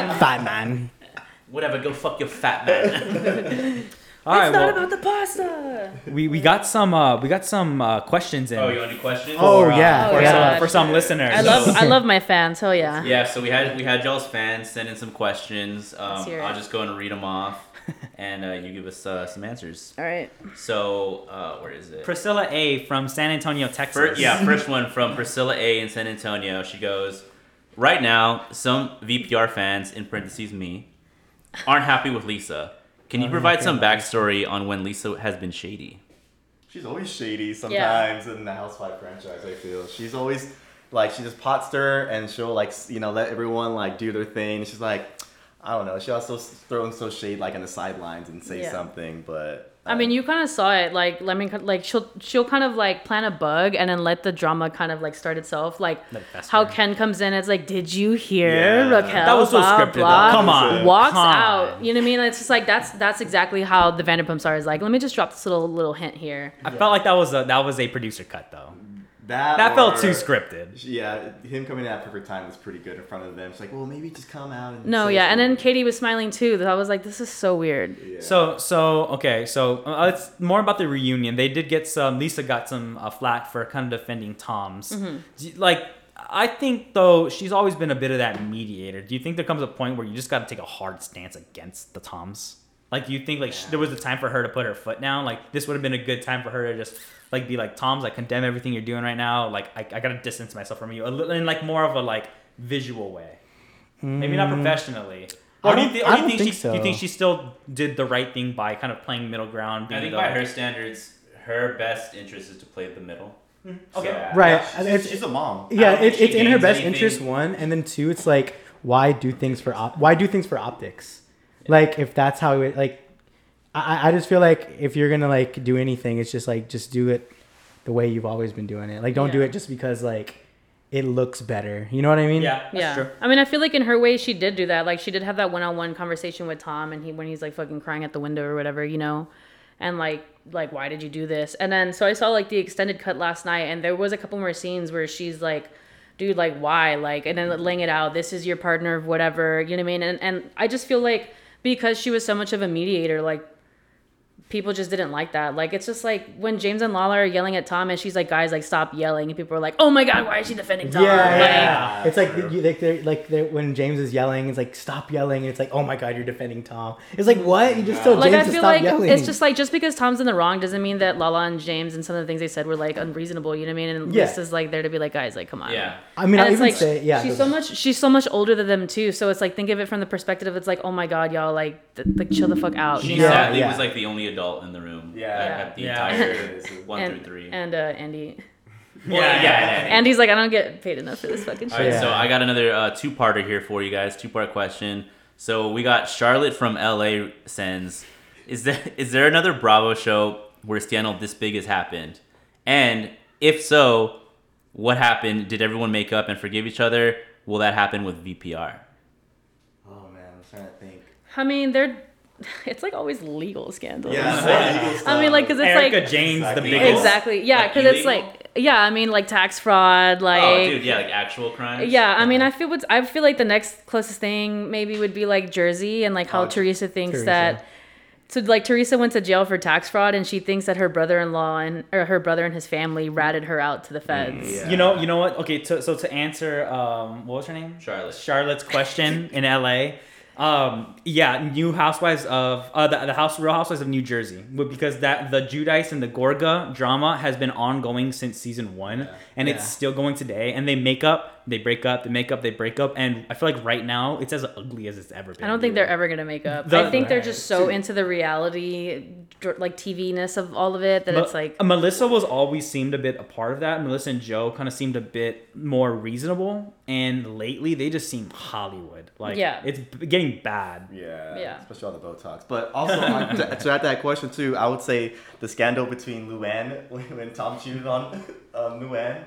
man. Fat man. whatever, go fuck your fat man. All right, it's not well, about the pasta. we, we got some uh, we got some uh, questions in. oh, you want to do questions? Oh, for, uh, yeah, for, yeah. some, for some listeners. I love I love my fans. Hell yeah. Yeah, so we had we had y'all's fans send in some questions. Um, Let's hear it. I'll just go and read them off, and uh, you give us uh, some answers. All right. So uh, where is it? Priscilla A from San Antonio, Texas. Fir- yeah, first one from Priscilla A in San Antonio. She goes, Right now, some VPR fans, in parentheses me, aren't happy with Lisa. Can you Oh, provide some backstory on when Lisa has been shady? She's always shady sometimes in the Housewife franchise. I feel she's always like she just pot stir and she'll like you know let everyone like do their thing. She's like I don't know. She also throwing so shade like on the sidelines and say Yeah. something, but I mean, um, you kind of saw it. Like, let me like she'll she'll kind of like plant a bug and then let the drama kind of like start itself. Like Let it fester. how Ken comes in, it's like, did you hear Yeah. Raquel? That was so blah, scripted, though. blah, Come on. walks Come on. out. You know what I mean? It's just like that's that's exactly how the Vanderpumps are. Is like, let me just drop this little little hint here. I felt like that was a that was a producer cut though. That That felt too scripted. Yeah, him coming in at perfect time was pretty good in front of them. It's like, well, maybe just come out and No, yeah, and then. Katie was smiling too. I was like, this is so weird. Yeah. So so okay, so uh, it's more about the reunion. They did get some. Lisa got some uh, flack for kind of defending Tom's. Mm-hmm. Like I think though she's always been a bit of that mediator. Do you think there comes a point where you just got to take a hard stance against the Toms? Like do you think like sh there was a time for her to put her foot down? Like this would have been a good time for her to just like be like Tom's. I condemn everything you're doing right now. Like I, I gotta distance myself from you a little in like more of a like visual way. Maybe not hmm. professionally. Or I do you, don't- thi- or I do you don't think, think she, do you think she still did the right thing by kind of playing middle ground? I think the, by like- her standards, her best interest is to play the middle. Mm-hmm. Okay. Yeah. Right. She's, It's- she's a mom. Yeah, don't it, it's in her best anything. interest. One, and then two, it's like why do things for op- why do things for optics? Like if that's how it like, I I just feel like if you're gonna like do anything, it's just like just do it the way you've always been doing it. Like don't do it just because like it looks better. You know what I mean? Yeah, that's yeah. true. I mean, I feel like in her way, she did do that. Like, she did have that one-on-one conversation with Tom, and he when he's like fucking crying at the window or whatever, you know, and like like why did you do this? And then so I saw like the extended cut last night, and there was a couple more scenes where she's like. Dude, like why? Like, and then laying it out. This is your partner of whatever. You know what I mean? And and I just feel like because she was so much of a mediator, like people just didn't like that. Like it's just like when James and Lala are yelling at Tom, and she's like, "Guys, like stop yelling," and people are like, "Oh my god, why is she defending Tom?" Yeah, Like, yeah. It's like you, like they're like they're, when James is yelling, it's like stop yelling. It's like oh my god, you're defending Tom. It's like what you just told like James I to feel stop like yelling. it's just like just because Tom's in the wrong doesn't mean that Lala and James and some of the things they said were like unreasonable. You know what I mean? And Yeah. Lisa's like there to be like, guys, like come on. Yeah. I mean, And I'll it's even like say yeah. she's so much she's so much older than them too. So it's like think of it from the perspective of it's like oh my god, y'all like th- like chill the fuck out. She you know? Yeah, sadly yeah. was like the only adult in the room. Yeah. At, at the Yeah. entire one and, through three. and uh, Andy. Well, yeah, yeah. Andy's like I don't get paid enough for this fucking All shit. right, so I got another uh, two-parter here for you guys. Two-part question. So we got Charlotte from LA sends, is there is there another Bravo show where a scandal this big has happened? And if so, What happened? Did everyone make up and forgive each other? Will that happen with VPR? Oh man, I'm trying to think. I mean, they're. It's like always legal scandals. Yeah, I mean, like, cause it's Erika like Jayne's Exactly. the biggest. exactly, yeah, Like because it's like, yeah, I mean, like tax fraud, like. oh, dude, yeah, like actual crimes. Yeah, I mean, I feel what's I feel like the next closest thing maybe would be like Jersey and like how Oh, Teresa thinks Teresa. that. So like Teresa went to jail for tax fraud, and she thinks that her brother-in-law and or her brother and his family ratted her out to the feds. Yeah. You know, you know what? Okay, so, so to answer, um, what was her name? Charlotte. Charlotte's question in LA. Um, yeah, New Housewives of uh, the, the House Real Housewives of New Jersey, because that the Giudice and the Gorga drama has been ongoing since season one, and it's still going today. And they make up, they break up, they make up, they break up, and I feel like right now it's as ugly as it's ever been. I don't think they're ever gonna make up. The- I think they're just so into the reality, like TV ness of all of it that But it's like Melissa was always seemed a bit a part of that. Melissa and Joe kind of seemed a bit more reasonable, and lately they just seem Hollywood. Like, Yeah. it's getting bad. Yeah, Yeah. especially all the Botox. But also, on, to, to add that question too, I would say the scandal between Luann when, when Tom cheated on um, Luann.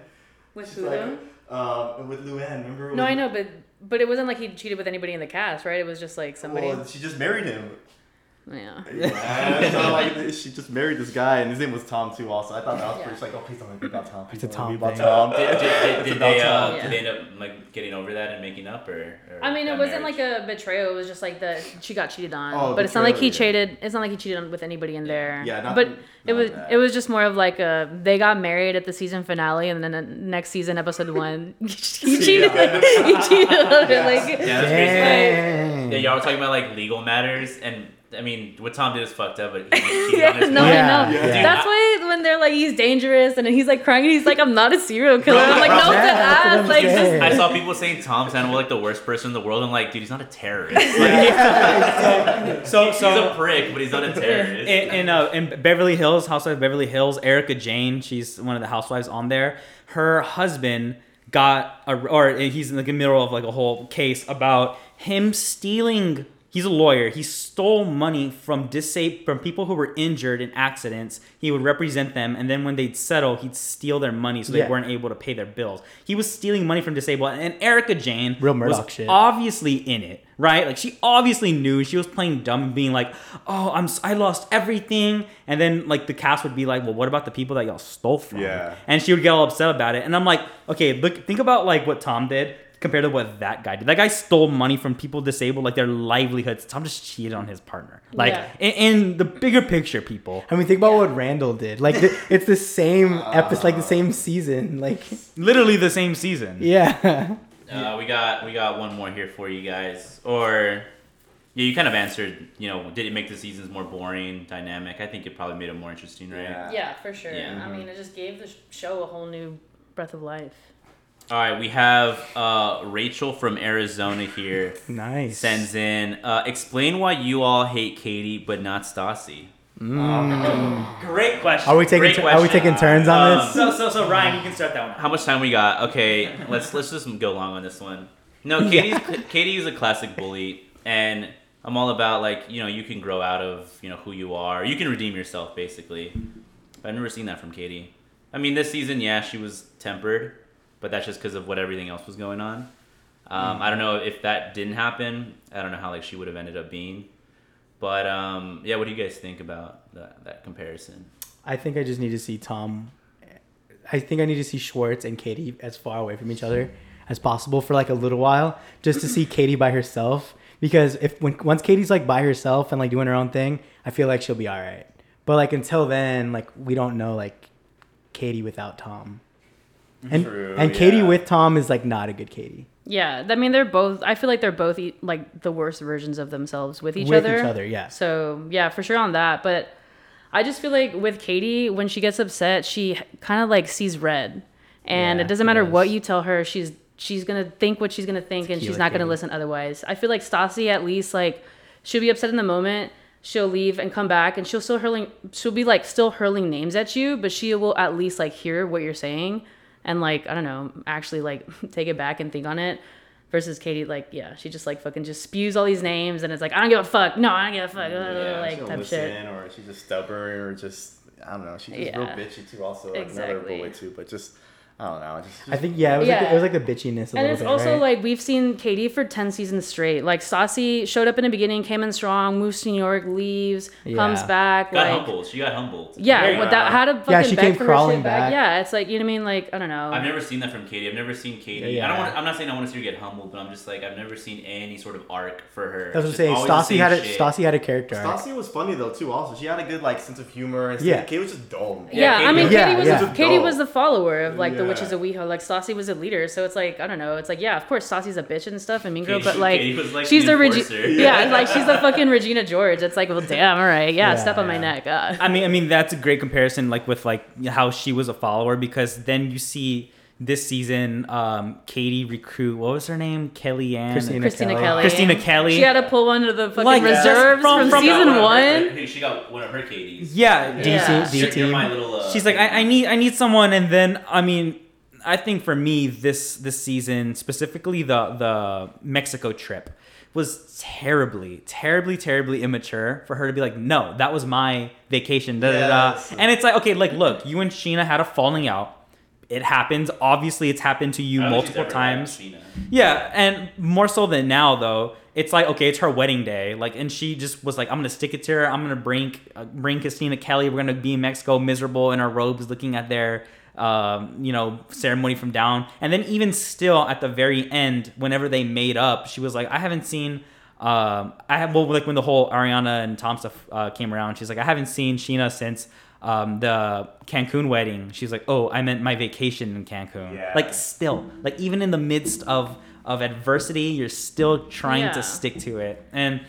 with She's like, um, with Luann, remember? No, when- I know, but but it wasn't like he cheated with anybody in the cast, right? It was just like somebody. Well, she just married him. Yeah. Yeah, so like she just married this guy, and his name was Tom too. Also, I thought that was Yeah. pretty. She's like, oh, please don't make me about Tom. Please It's a don't make me Tom about. Tom. Did, did, did, It's did they, uh, Tom. Yeah. did they end up like getting over that and making up, or? or I mean, it wasn't marriage? like a betrayal. It was just like the she got cheated on. Oh, but it's not like he betrayal, yeah. cheated. It's not like he cheated on with anybody in there. Yeah, not- but not it was that. it was just more of like a they got married at the season finale, and then the next season, episode one, he cheated. Yeah. he cheated on her. Like Yeah, that's crazy. Dang. Yeah, y'all were talking about like legal matters, and I mean, what Tom did is fucked up, but he cheated yeah, no, wife. Yeah, I know. yeah. That's why when they're like he's dangerous, and he's like crying, and he's like, "I'm not a serial killer." I'm like, "No, Yeah, that's what ass." I'm Like, just. I saw people saying Tom Sandoval like the worst person in the world. I'm like, dude, he's not a terrorist. Like, So, he's so a prick, but he's not a terrorist. in, in, uh, in Beverly Hills, Housewives of Beverly Hills, Erika Jayne, she's one of the housewives on there. Her husband got a, or he's in the middle of like a whole case about him stealing. He's a lawyer. He stole money from disab- from people who were injured in accidents. He would represent them, and then when they'd settle, he'd steal their money so they Yeah. weren't able to pay their bills. He was stealing money from disabled, and Erika Jayne Real was shit. obviously in it, right? Like she obviously knew she was playing dumb and being like, "Oh, I'm s- I lost everything," and then like the cast would be like, "Well, what about the people that y'all stole from?" Yeah. and she would get all upset about it, and I'm like, "Okay, look, think about like what Tom did." Compared to what that guy did, that guy stole money from people disabled, like their livelihoods. Tom just cheated on his partner. Like Yeah. in, in the bigger picture, people. I mean, think about what Randall did. Like, the, it's the same episode, like the same season. Like, Literally the same season. yeah. Uh, we got we got one more here for you guys. Or yeah, you kind of answered. You know, did it make the seasons more boring, dynamic? I think it probably made it more interesting, right? Yeah. yeah, for sure. Yeah. I mean, it just gave the show a whole new breath of life. All right, we have uh, Rachel from Arizona here. Nice. Sends in. Uh, explain why you all hate Katie but not Stassi. Great question. Are we taking Great tur- Are we taking turns on Um, this? so, so, so Ryan, you can start that one. How much time we got? Okay, let's let's just go long on this one. No, Katie's Katie is a classic bully, and I'm all about like you know you can grow out of you know who you are. You can redeem yourself basically. But I've never seen that from Katie. I mean, this season, yeah, she was tempered, but that's just because of what everything else was going on. Um, I don't know if that didn't happen. I don't know how like she would have ended up being. But um, yeah, what do you guys think about that, that comparison? I think I just need to see Tom. I think I need to see Schwartz and Katie as far away from each other as possible for like a little while, just to see Katie by herself. Because if when once Katie's like by herself and like doing her own thing, I feel like she'll be all right. But like until then, like we don't know like Katie without Tom. And True, and Katie yeah. with Tom is like not a good Katie. Yeah, I mean, they're both. I feel like they're both e- like the worst versions of themselves with each with other. With each other, yeah. So yeah, for sure on that. But I just feel like with Katie, when she gets upset, she kind of like sees red, and Yeah, it doesn't matter she what you tell her, she's she's gonna think what she's gonna think, and she's Tequila not gonna listen otherwise. I feel like Stassi at least like she'll be upset in the moment. She'll leave and come back, and she'll still hurling. She'll be like still hurling names at you, but she will at least like hear what you're saying, and like I don't know, actually like take it back and think on it. Versus Katie, like yeah, she just like fucking just spews all these names, and it's like I don't give a fuck. No, I don't give a fuck. Yeah, like type shit. or she's just stubborn, or just I don't know. She's just real bitchy too. Also, like another Exactly. bully too. But just I don't know. Just, I think yeah, it was like Yeah. the, it was like the bitchiness a And it's bit, also right? like we've seen Katie for ten seasons straight. Like Stassi showed up in the beginning, came in strong, moves to New York, leaves, comes back. Got like humbled. She got humbled. yeah, Very what that well. how to fucking Yeah, she came crawling back. back. Yeah, it's like you know what I mean. Like I don't know. I've never seen that from Katie. I've never seen Katie. Yeah, I don't yeah. want. I'm not saying I want to see her get humbled, but I'm just like I've never seen any sort of arc for her. That's what I'm saying. just Stassi had a shit. Stassi had a character. arc. Stassi was funny though too. Also, she had a good like sense of humor. And Yeah. Katie was just dumb. yeah, I mean, Katie was. Katie was the follower of like the Yeah. Witches of WeHo. Like Stassi was a leader, so it's like I don't know. It's like yeah, of course Stassi's a bitch and stuff and Mean Girl, but like, Katie was, like, she's the the Regi- enforcer. yeah, like she's the fucking Regina George. It's like well, damn, all right, yeah, Yeah, step on my neck. Uh. I mean, I mean that's a great comparison, like with like how she was a follower, because then you see this season, um, Katie recruit. What was her name? Kellyanne. Kristina Kristina Kelly. Kelly. Kristina Kelly. She had to pull one of the fucking Like, reserves from- from, from- She got season of her- one. she got one of her Katies. Yeah, D Yeah. team, D You're- you're team. my little, uh, she's like I, I need I need someone and then I mean I think for me this this season specifically the the Mexico trip was terribly terribly terribly immature for her to be like no that was my vacation da, da, da. Yes. and it's like okay like look you and Scheana had a falling out it happens obviously it's happened to you I don't think she's multiple times yeah, and more so than now though. It's like okay, it's her wedding day, like, and she just was like, "I'm gonna stick it to her. I'm gonna bring uh, bring Kristina Kelly. We're gonna be in Mexico, miserable in our robes, looking at their, um, you know, ceremony from down." And then even still, at the very end, whenever they made up, she was like, "I haven't seen." Um, I have well, like when the whole Ariana and Tom stuff uh, came around, she's like, "I haven't seen Scheana since." Um, the Cancun wedding, she's like, "Oh, I meant my vacation in Cancun." Yeah. Like, still like even in the midst of of adversity you're still trying Yeah. to stick to it and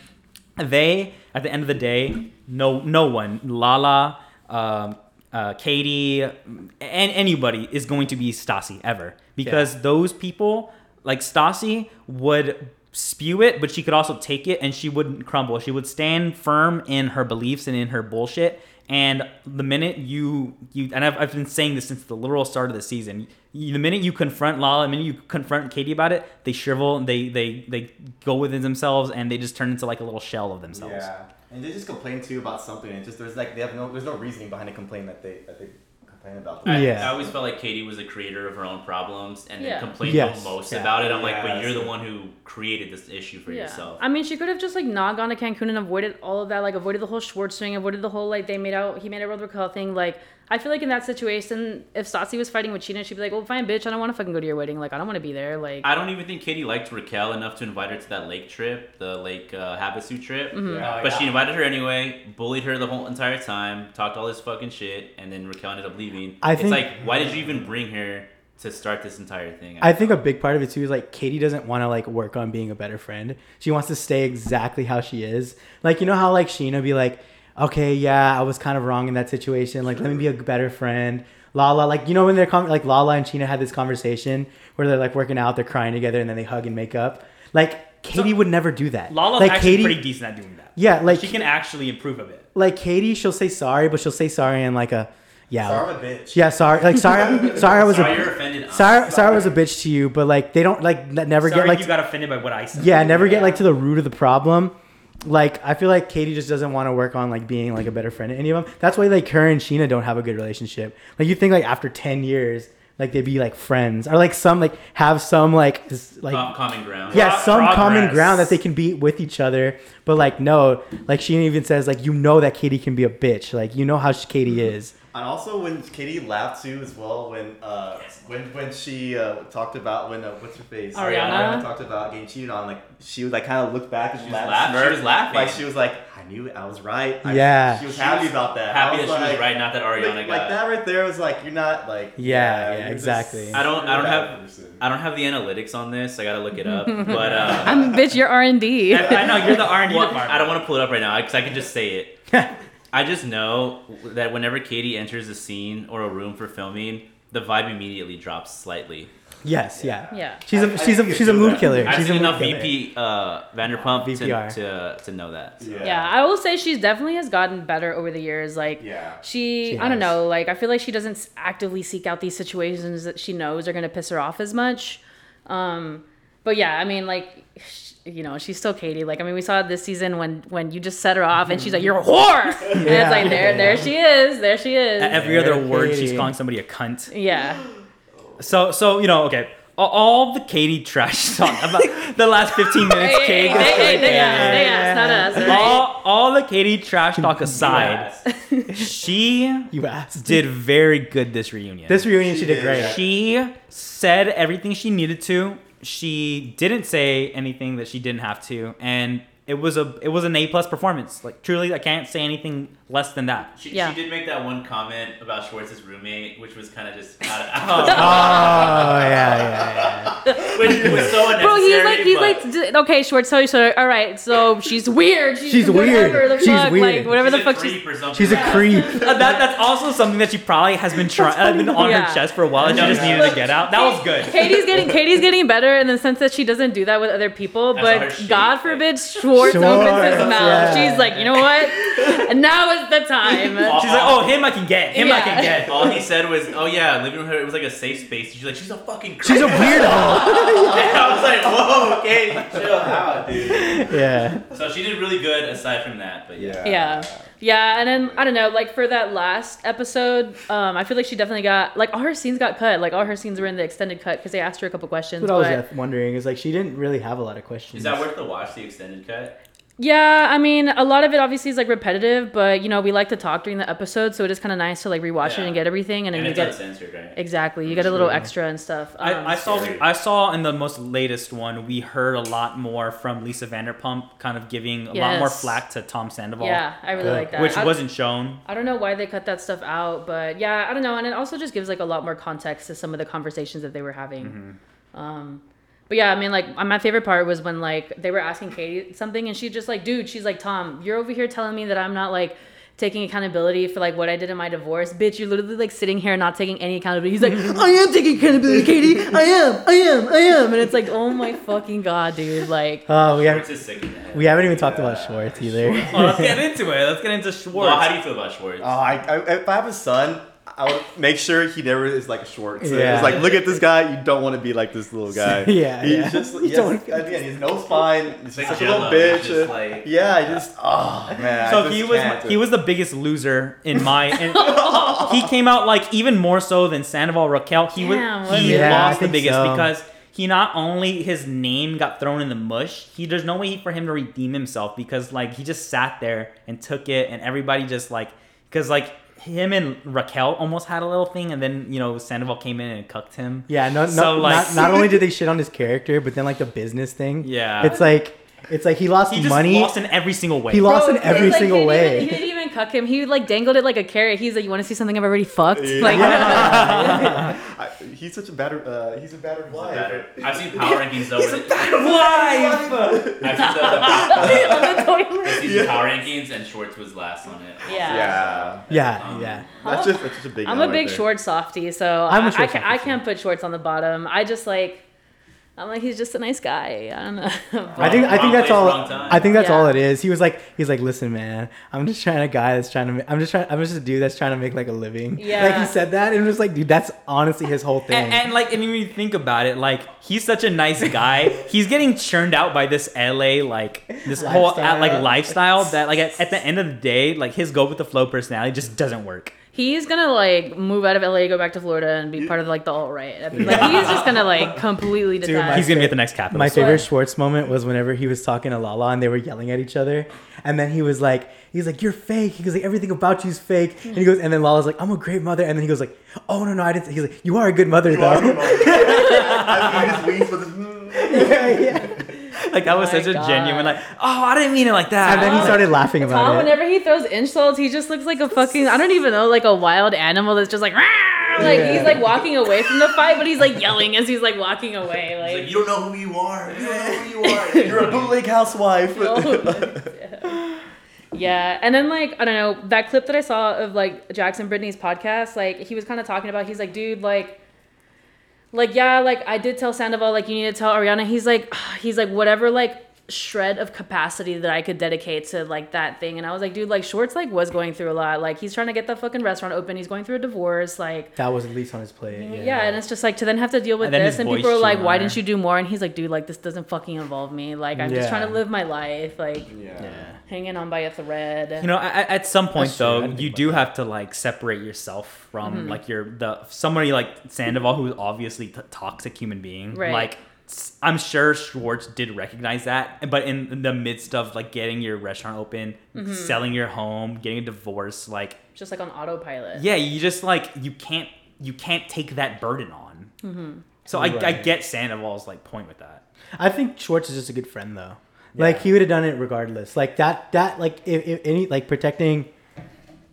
they at the end of the day no no one lala um, uh, katie and anybody is going to be Stassi ever because those people like Stassi would spew it but she could also take it and she wouldn't crumble she would stand firm in her beliefs and in her bullshit and the minute you you and I've, I've been saying this since the literal start of the season. You, the minute you confront lala the minute you confront katie about it they shrivel they they they go within themselves and they just turn into like a little shell of themselves. Yeah, and they just complain too about something. And just there's like they have no there's no reasoning behind the complaint that they that they complain about. I, Yeah. I always felt like Katie was the creator of her own problems and Yeah. then complained Yes. the most Yeah. about it. I'm like, but you're the one who created this issue for Yeah. yourself. I mean, she could have just like not gone to Cancun and avoided all of that, like avoided the whole Schwartz thing, avoided the whole like they made out, he made a World Raquel thing. Like, I feel like in that situation, if Stassi was fighting with Scheana, she'd be like, well, fine, bitch, I don't want to fucking go to your wedding. Like, I don't want to be there. Like, I don't even think Katie liked Raquel enough to invite her to that lake trip, the Lake uh, Havasu trip. Mm-hmm. Yeah. But she invited her anyway, bullied her the whole entire time, talked all this fucking shit, and then Raquel ended up leaving. I it's think- like, why did you even bring her to start this entire thing? I think a big part of it too is like Katie doesn't want to like work on being a better friend. She wants to stay exactly how she is. Like you know how like Scheana be like, okay, yeah, I was kind of wrong in that situation. Like let me be a better friend. Lala, like you know when they're com- like Lala and Scheana had this conversation where they're like working out, they're crying together, and then they hug and make up. Like Katie would never do that. lala's like actually pretty decent at doing that Yeah, like she can actually improve a bit like Katie, she'll say sorry, but she'll say sorry in like a yeah. Sorry, I'm bitch. Yeah, sorry. Like sorry, sorry, I was Sorry, a you're offended. sorry, sorry, I was a bitch to you. But like they don't like never Sorry get like you got offended by what i said yeah, never get like to the root of the problem. Like I feel like Katie just doesn't want to work on like being like a better friend to any of them. That's why like her and Scheana don't have a good relationship. Like you think like after ten years, like they'd be like friends or like some like have some like s- like Com- common ground. yeah Pro- some common ground that they can be with each other. But like no, like Scheana even says like you know that Katie can be a bitch. Like you know how sh- Katie is. And also when Katie laughed too as well when uh when when she uh, talked about when uh, what's her face Ariana? talked about getting cheated on like she would like kind of look back and She was laugh, laugh- she was laughing. like she was like I knew it I was right I- Yeah. she was She happy was about that Happy that she was right, not that Ariana like, got. like that right there was like you're not like Yeah, yeah, you're just- exactly. I don't. I don't have. person. I don't have the analytics on this. I gotta look it up. But uh, I'm bitch, you're R and D. I know you're the R&D well, department. I don't want to pull it up right now because I can just say it. I just know that whenever Katie enters a scene or a room for filming, the vibe immediately drops slightly. Yes, yeah. Yeah. She's I- a I she's think a she's a mood that. killer. I've She's seen enough killer. VP uh, Vanderpump to, VPR. to to know that. yeah. Yeah, I will say she's definitely has gotten better over the years. Like, Yeah. she, She I don't know, like, I feel like she doesn't actively seek out these situations that she knows are going to piss her off as much. Um, but yeah, I mean, like, sh- you know, she's still Katie. Like, I mean, we saw this season when when you just set her off and she's like, "You're a whore," and it's like, there, there she is, there she is. At every other There, word she's calling somebody a cunt yeah, So so you know okay. all- All the Katie trash talk about the last 15 minutes. Hey, hey, Kate hey, was hey, they yeah, asked, they asked, not yeah. us, alright? All, all the Katie trash talk aside, she You asked. did very good this reunion. this reunion? She, She did did, great. she said everything she needed to. She didn't say anything that she didn't have to, and it was a it was an A plus performance. Like truly, I can't say anything less than that. She, Yeah. she did make that one comment about Schwartz's roommate, which was kind of just out of, Oh yeah, yeah, yeah. which was so unnecessary. Bro, he's like, he's but- like, d- okay, short story short. All right, so she's weird. She's, She's weird. The She's fuck, weird. Like whatever she's the a fuck she's. creep or. She's a creep. Uh, that that's also something that she probably has been trying, uh, been on Yeah. her chest for a while. and She just no. needed to get out. That was good. Katie's getting Katie's getting better in the sense that she doesn't do that with other people. I saw her But God like- forbid Schwartz, opens his mouth. yeah. She's like, you know what? And now is the time. She's like, oh, him I can get. Him I can Yeah. get. All he said was, "Oh yeah, living with her, it was like a safe space." She's like, "She's a fucking." Creep. She's a weirdo. I was like, "Whoa, okay, chill out, dude." yeah. So she did really good aside from that, but yeah. Yeah. Yeah, and then I don't know, like for that last episode, um, I feel like she definitely got like all her scenes got cut. Like all her scenes were in the extended cut because they asked her a couple questions. That's what I but was wondering. Is like she didn't really have a lot of questions. Is that worth the watch? The extended cut. Yeah, I mean, a lot of it obviously is like repetitive, but you know, we like to talk during the episode, so it is kind of nice to like rewatch it and get everything, and then And you get uncensored, right? exactly you get a little extra and stuff. Um, I, I saw. I saw in the most latest one we heard a lot more from Lisa Vanderpump kind of giving a lot more flack to Tom Sandoval. yeah, I really Yeah. like that. Which I- wasn't shown. I don't know why they cut that stuff out, but yeah, I don't know, and it also just gives like a lot more context to some of the conversations that they were having. Mm-hmm. Um, but yeah, I mean, like my favorite part was when like they were asking Katie something, and she just like, dude, she's like, Tom, you're over here telling me that I'm not like taking accountability for like what I did in my divorce, bitch. You're literally like sitting here not taking any accountability. He's like, I am taking accountability, Katie. I am, I am, I am, and it's like, oh my fucking god, dude, like. Oh, we haven't is sick in the head. we haven't even talked about Schwartz either. Oh, let's get into it. Let's get into Schwartz. Well, how do you feel about Schwartz? Oh, I, I, if I have a son, I would make sure he never is like a Schwartz. Yeah. It's like, look at this guy. You don't want to be like this little guy. Yeah, He's yeah. just, You he has, don't- again, he's no spine. He's like such a little bitch. just like- yeah, he just, oh man. So he was can't. he was the biggest loser in my. And he came out like even more so than Sandoval Raquel. He was Damn, was he he? Yeah, lost the biggest so. because he not only his name got thrown in the mush. He there's no way for him to redeem himself because like he just sat there and took it, and everybody just like because like him and Raquel almost had a little thing, and then you know Sandoval came in and cucked him. Yeah, no, no, So, like- not, not only did they shit on his character, but then like the business thing. Yeah. It's like it's like he lost money. He just money. lost in every single way. He lost Bro, in every like, single he way. even- he didn't even cuck him. He like dangled it like a carrot. He's like, "You want to see something I've already fucked?" Yeah. Like, I, he's such a battered, uh, he's a battered wife. Better. I've seen power rankings though. He's a they- bad wife. I've seen the, on the the season power rankings, and Schwartz was last on it. Yeah. Yeah. yeah, Um, yeah. That's just, that's just a big I'm a big there. short softy, so I'm a I, short I, can, I can't put shorts on the bottom. I just like, I'm like, he's just a nice guy. I don't know. I think I think that's all. I think that's Yeah. all it is. He was like, he's like, listen, man, I'm just trying a guy that's trying to. ma- I'm just trying. I'm just a dude that's trying to make like a living. Yeah. Like he said that, and it was like, dude, that's honestly his whole thing. And, and like, and when you think about it, like he's such a nice guy. he's getting churned out by this LA like this whole like Lifestyle. lifestyle that like at, at the end of the day, like his go with the flow personality just doesn't work. He's gonna like move out of LA, go back to Florida, and be part of like the alt right. Like he's just gonna like completely Dude, detach. He's gonna be at the next Capitol. My favorite Schwartz moment was whenever he was talking to Lala and they were yelling at each other, and then he was like, he's like, "You're fake." He goes like, "Everything about you's fake," and he goes, and then Lala's like, "I'm a great mother," and then he goes like, "Oh no no I didn't." He's like, "You are a good mother You though." a I his wings with yeah, yeah. like that was Oh my such a God. genuine like, oh, I didn't mean it like that. And then he started laughing Tom, about it. Tom, whenever he throws insults, he just looks like a fucking I don't even know, like a wild animal that's just like "Rah!" like Yeah. he's like walking away from the fight, but he's like yelling as he's like walking away. He's Like, like, you don't know who you are. You don't know who you are. You're a bootleg housewife. Oh, yeah, and then like I don't know that clip that I saw of like Jackson Brittany's podcast, like he was kind of talking about. He's like, dude, like, like yeah, like I did tell Sandoval like you need to tell Ariana. He's like, he's like whatever like shred of capacity that I could dedicate to like that thing. And I was like, dude, like Schwartz like was going through a lot. Like he's trying to get the fucking restaurant open. He's going through a divorce. Like That was at least on his plate. Mm, yeah. Yeah. and it's just like to then have to deal with And this, and people are like, "Why on didn't you do more?" And he's like, "Dude, like this doesn't fucking involve me. Like I'm just trying to live my life, like Yeah. yeah. Hanging on by a thread." You know, at, at some point That's though, you do have to like separate yourself from Mm-hmm. like your the somebody like Sandoval who's obviously a toxic human being. Right. Like I'm sure Schwartz did recognize that, but in the midst of like getting your restaurant open, Mm-hmm. selling your home, getting a divorce, like just like on autopilot. yeah, you just like you can't you can't take that burden on. Mm-hmm. So I, I get Sandoval's like point with that. I think Schwartz is just a good friend though. Like he would have done it regardless. Like that that like if, if any like protecting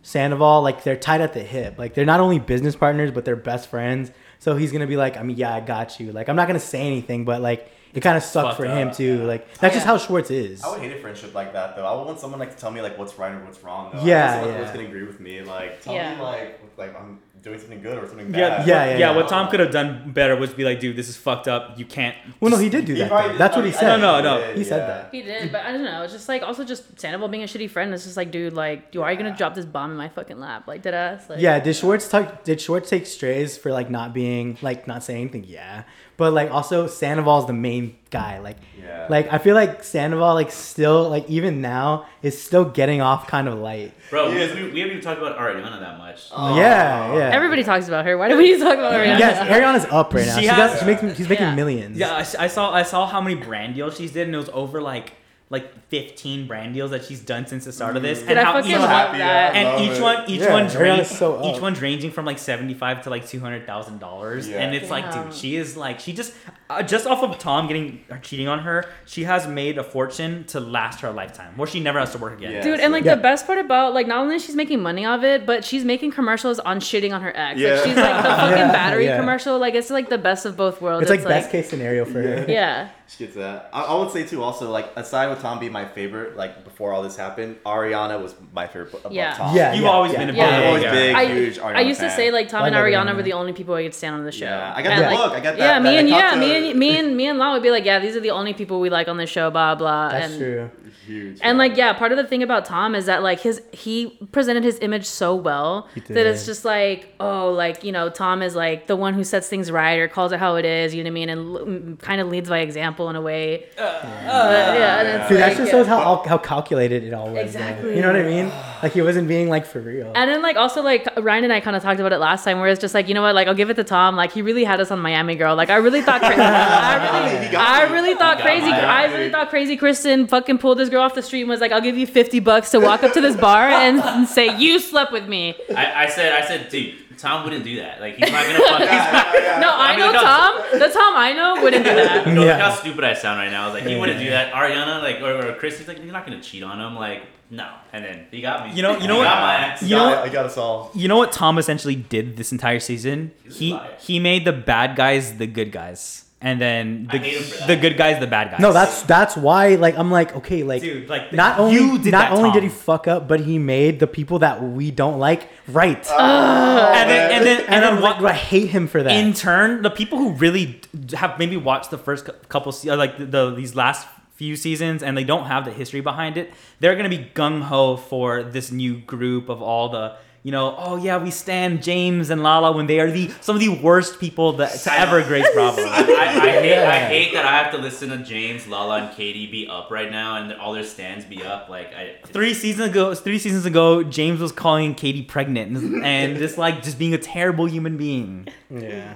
Sandoval, like they're tied at the hip. Like they're not only business partners, but they're best friends. So he's gonna be like, I mean, yeah, I got you. Like I'm not gonna say anything, but like it kind of sucked fucked for him up, too. Like that's just Yeah. how Schwartz is. I would hate a friendship like that though. I would want someone like to tell me like what's right or what's wrong. Though. Yeah, I want someone yeah. who's gonna agree with me. Like tell Yeah. me like like I'm doing something good or something Yeah, bad. Yeah, yeah, yeah. What Tom could have done better was be like, dude, this is fucked up. You can't. Well, no, he did do He that. probably though. did- That's what he I- I said. No, no, no. did, He said yeah. that. He did, but I don't know. It's just like also just Sandoval being a shitty friend. It's just like, dude, like, you are you gonna drop this bomb in my fucking lap? Like, did us? Like, Yeah, did Schwartz talk, did Schwartz take strays for like not being like not saying anything? Yeah, but like also Sandoval's the main guy. Like, Yeah. like I feel like Sandoval like still like even now is still getting off kind of light. Bro, He we, we, we haven't even talked about Ariana that much. Oh. Yeah, yeah. Everybody talks about her. Why do we need talk about her? Yes, Ariana's up right now. She She, has- got, she makes she's making Yeah. millions. Yeah, I, s- I saw I saw how many brand deals she's did, and it was over like like 15 brand deals that she's done since the start of this, Dude, and I how fucking each, love happy, that. and love each it. one each Yeah, one's range, so each one's ranging from like 75 to like 200 thousand dollars, and it's like, dude, she is like she just uh, just off of Tom getting or cheating on her, she has made a fortune to last her lifetime, where she never has to work again. Yeah. Dude, and like Yeah. the best part about like not only she's making money off it, but she's making commercials on shitting on her ex. Yeah. Like she's like the fucking Yeah, battery yeah. commercial. Like it's like the best of both worlds. it's like best case scenario for her. Yeah. She gets that. I, I would say too. Also, like aside with Tom being my favorite, like before all this happened, Ariana was my favorite above Yeah. Tom. Yeah, You've yeah, always yeah. been a big, Yeah. I'm always yeah. big, I, huge Ariana I used to say like Tom Like and Ariana Ariana. were mm. the only people I could stand on the show. Yeah, I got And, that like, look. I got that. Yeah, me that and yeah, me and me and me and Law would be like, yeah, these are the only people we like on the show, blah blah. That's and, true. Huge. And like yeah, part of the thing about Tom is that like his he presented his image so well that it's just like oh like you know Tom is like the one who sets things right or calls it how it is you know what I mean and mm, mm, kind of leads by example in a way. Uh, but, yeah, uh, and it's Dude, like, that just yeah. shows how how calculated it all was. though. Exactly. You know what I mean? Like he wasn't being like for real. And then like also like Ryan and I kind of talked about it last time, where it's just like you know what, like I'll give it to Tom. Like he really had us on Miami Girl. Like I really thought, crazy, I really, I really thought crazy, I really thought crazy Kristen fucking pulled this girl off the street and was like, I'll give you fifty bucks to walk up to this bar and, and say you slept with me. I, I said, I said, dude, Tom wouldn't do that. Like he's not gonna fuck. He's not, No, I mean, know look how- Tom. The Tom I know wouldn't do that. you know, Yeah. look how stupid I sound right now. I was like, he wouldn't do that. Ariana, like, or, or Chris, he's like, you're not gonna cheat on him. Like, no. And then he got me. You know- you know he what? Got my ass. You know- I got us all. You know what Tom essentially did this entire season? He's He he made the bad guys the good guys, and then the, hate him for that. the good guys the bad guys. No, that's that's why. Like I'm like okay, like Dude, like, not you only did not that, only did he fuck up, but he made the people that we don't like right. and then and then and and then like, what? I hate him for that. In turn, the people who really have maybe watched the first couple, uh, like the, the these last few seasons, and they don't have the history behind it, they're gonna be gung ho for this new group of all the. You know, oh yeah, we stand James and Lala when they are the some of the worst people that to ever grace Bravo. I, I, I, hate, I hate that I have to listen to James, Lala, and Katie be up right now, and all their stands be up. Like, I three seasons ago three seasons ago james was calling katie pregnant and, and just like just being a terrible human being yeah.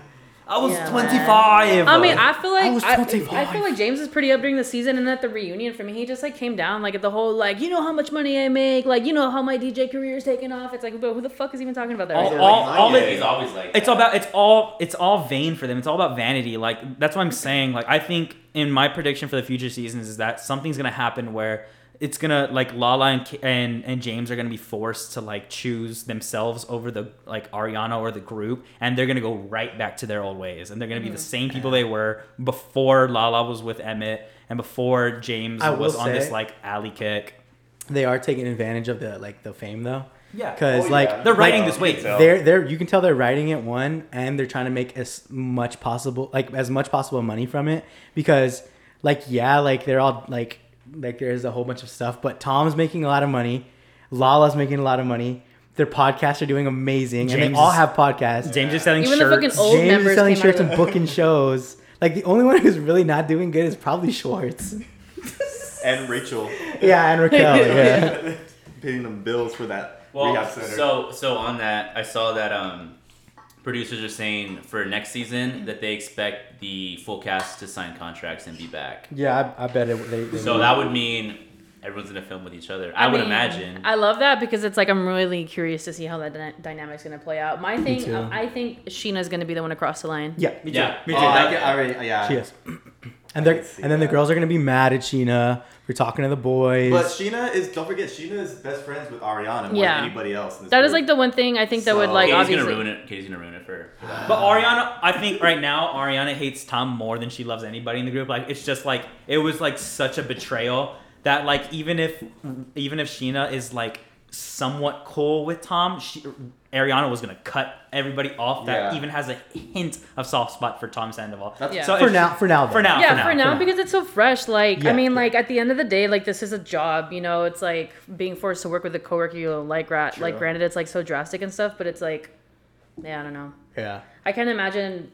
I was Yeah. 25 I mean, I feel like I was I, 25. I feel like James is pretty up during the season, and at the reunion for me, he just like came down like at the whole like you know how much money I make, like you know how my DJ career is taking off. It's like, but who the fuck is even talking about that? all, right now? all, all Kanye. it- he's always like. it's that. all about it's all it's all vain for them it's all about vanity like that's what i'm saying like i think in my prediction for the future seasons is that something's gonna happen where it's gonna like lala and and, and james are gonna be forced to like choose themselves over the like ariana or the group and they're gonna go right back to their old ways and they're gonna be the hmm. same people they were before lala was with emmett and before james I was on this like alley kick They are taking advantage of the like the fame though. yeah Because Oh, like yeah. they're writing like, this way you can tell. they're they're you can tell they're writing it one and they're trying to make as much possible like as much possible money from it because like yeah like they're all like like there's a whole bunch of stuff. But Tom's making a lot of money. Lala's making a lot of money. Their podcasts are doing amazing, and they all have podcasts. James is selling Even the shirts. fucking old James members is selling came shirts and booking shows. Like the only one who's really not doing good is probably Schwartz. And Rachel yeah, and Raquel. Yeah. paying them bills for that Well, rehab center. so so on that, I saw that um, producers are saying for next season mm-hmm. that they expect the full cast to sign contracts and be back. Yeah, I, I bet it. They, they So that would mean everyone's gonna film with each other. I, would mean, imagine. I love that because it's like I'm really curious to see how that dyna- dynamic's gonna play out. My thing, too. I think Scheana's gonna be the one across the line. Yeah, Me too. Yeah. Me oh, too. I, I already, yeah. she is. And they're and then the girls are gonna be mad at Scheana for talking to the boys. But Scheana is don't forget Scheana is best friends with Ariana more Yeah. than anybody else. In this That is group. like the one thing I think that would So- like Katie's obviously. gonna ruin it. Katie's gonna ruin it for. for that. But Ariana, I think right now Ariana hates Tom more than she loves anybody in the group. Like it's just like it was like such a betrayal that like even if even if Scheana is like somewhat cool with Tom, she, Ariana was gonna cut everybody off that Yeah. even has a hint of soft spot for Tom Sandoval. That's- Yeah. So for if now, for now, though. for now, yeah, for now, for now, for now. because it's so fresh. Like, Yeah, I mean, yeah. like at the end of the day, like this is a job. You know, it's like being forced to work with a coworker you don't like. Rat, like, granted, it's like so drastic and stuff, but it's like, yeah, I don't know. Yeah. I can't imagine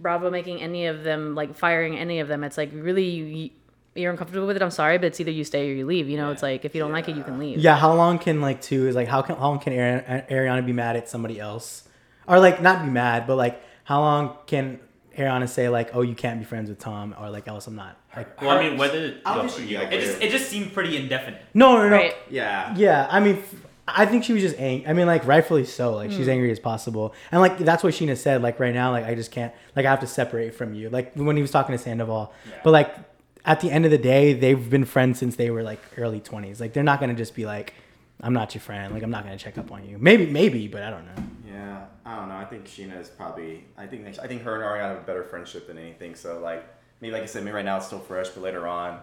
Bravo making any of them like firing any of them. It's like really you, you're uncomfortable with it. I'm sorry, but it's either you stay or you leave. You know, it's like if you don't like it, you can leave. Yeah, how long can like two is like how can how long can Ari- Ariana be mad at somebody else, or like not be mad, but like how long can Ariana say like oh you can't be friends with Tom or like else I'm not like Well, I mean, whether I don't go think for she'd it. be like It just it just seemed pretty indefinite. no no no Right. yeah. yeah I mean I think she was just angry I mean like rightfully so like Hmm. she's angry as possible and like that's what Scheana said like right now like I just can't like I have to separate from you like when he was talking to Sandoval but like at the end of the day they've been friends since they were like early 20s like they're not gonna just be like I'm not your friend like I'm not gonna check up on you maybe maybe but I don't know. Yeah, I don't know. I think Scheana is probably. I think I think her and Ariana have a better friendship than anything. So like maybe like I said, maybe right now it's still fresh, but later on,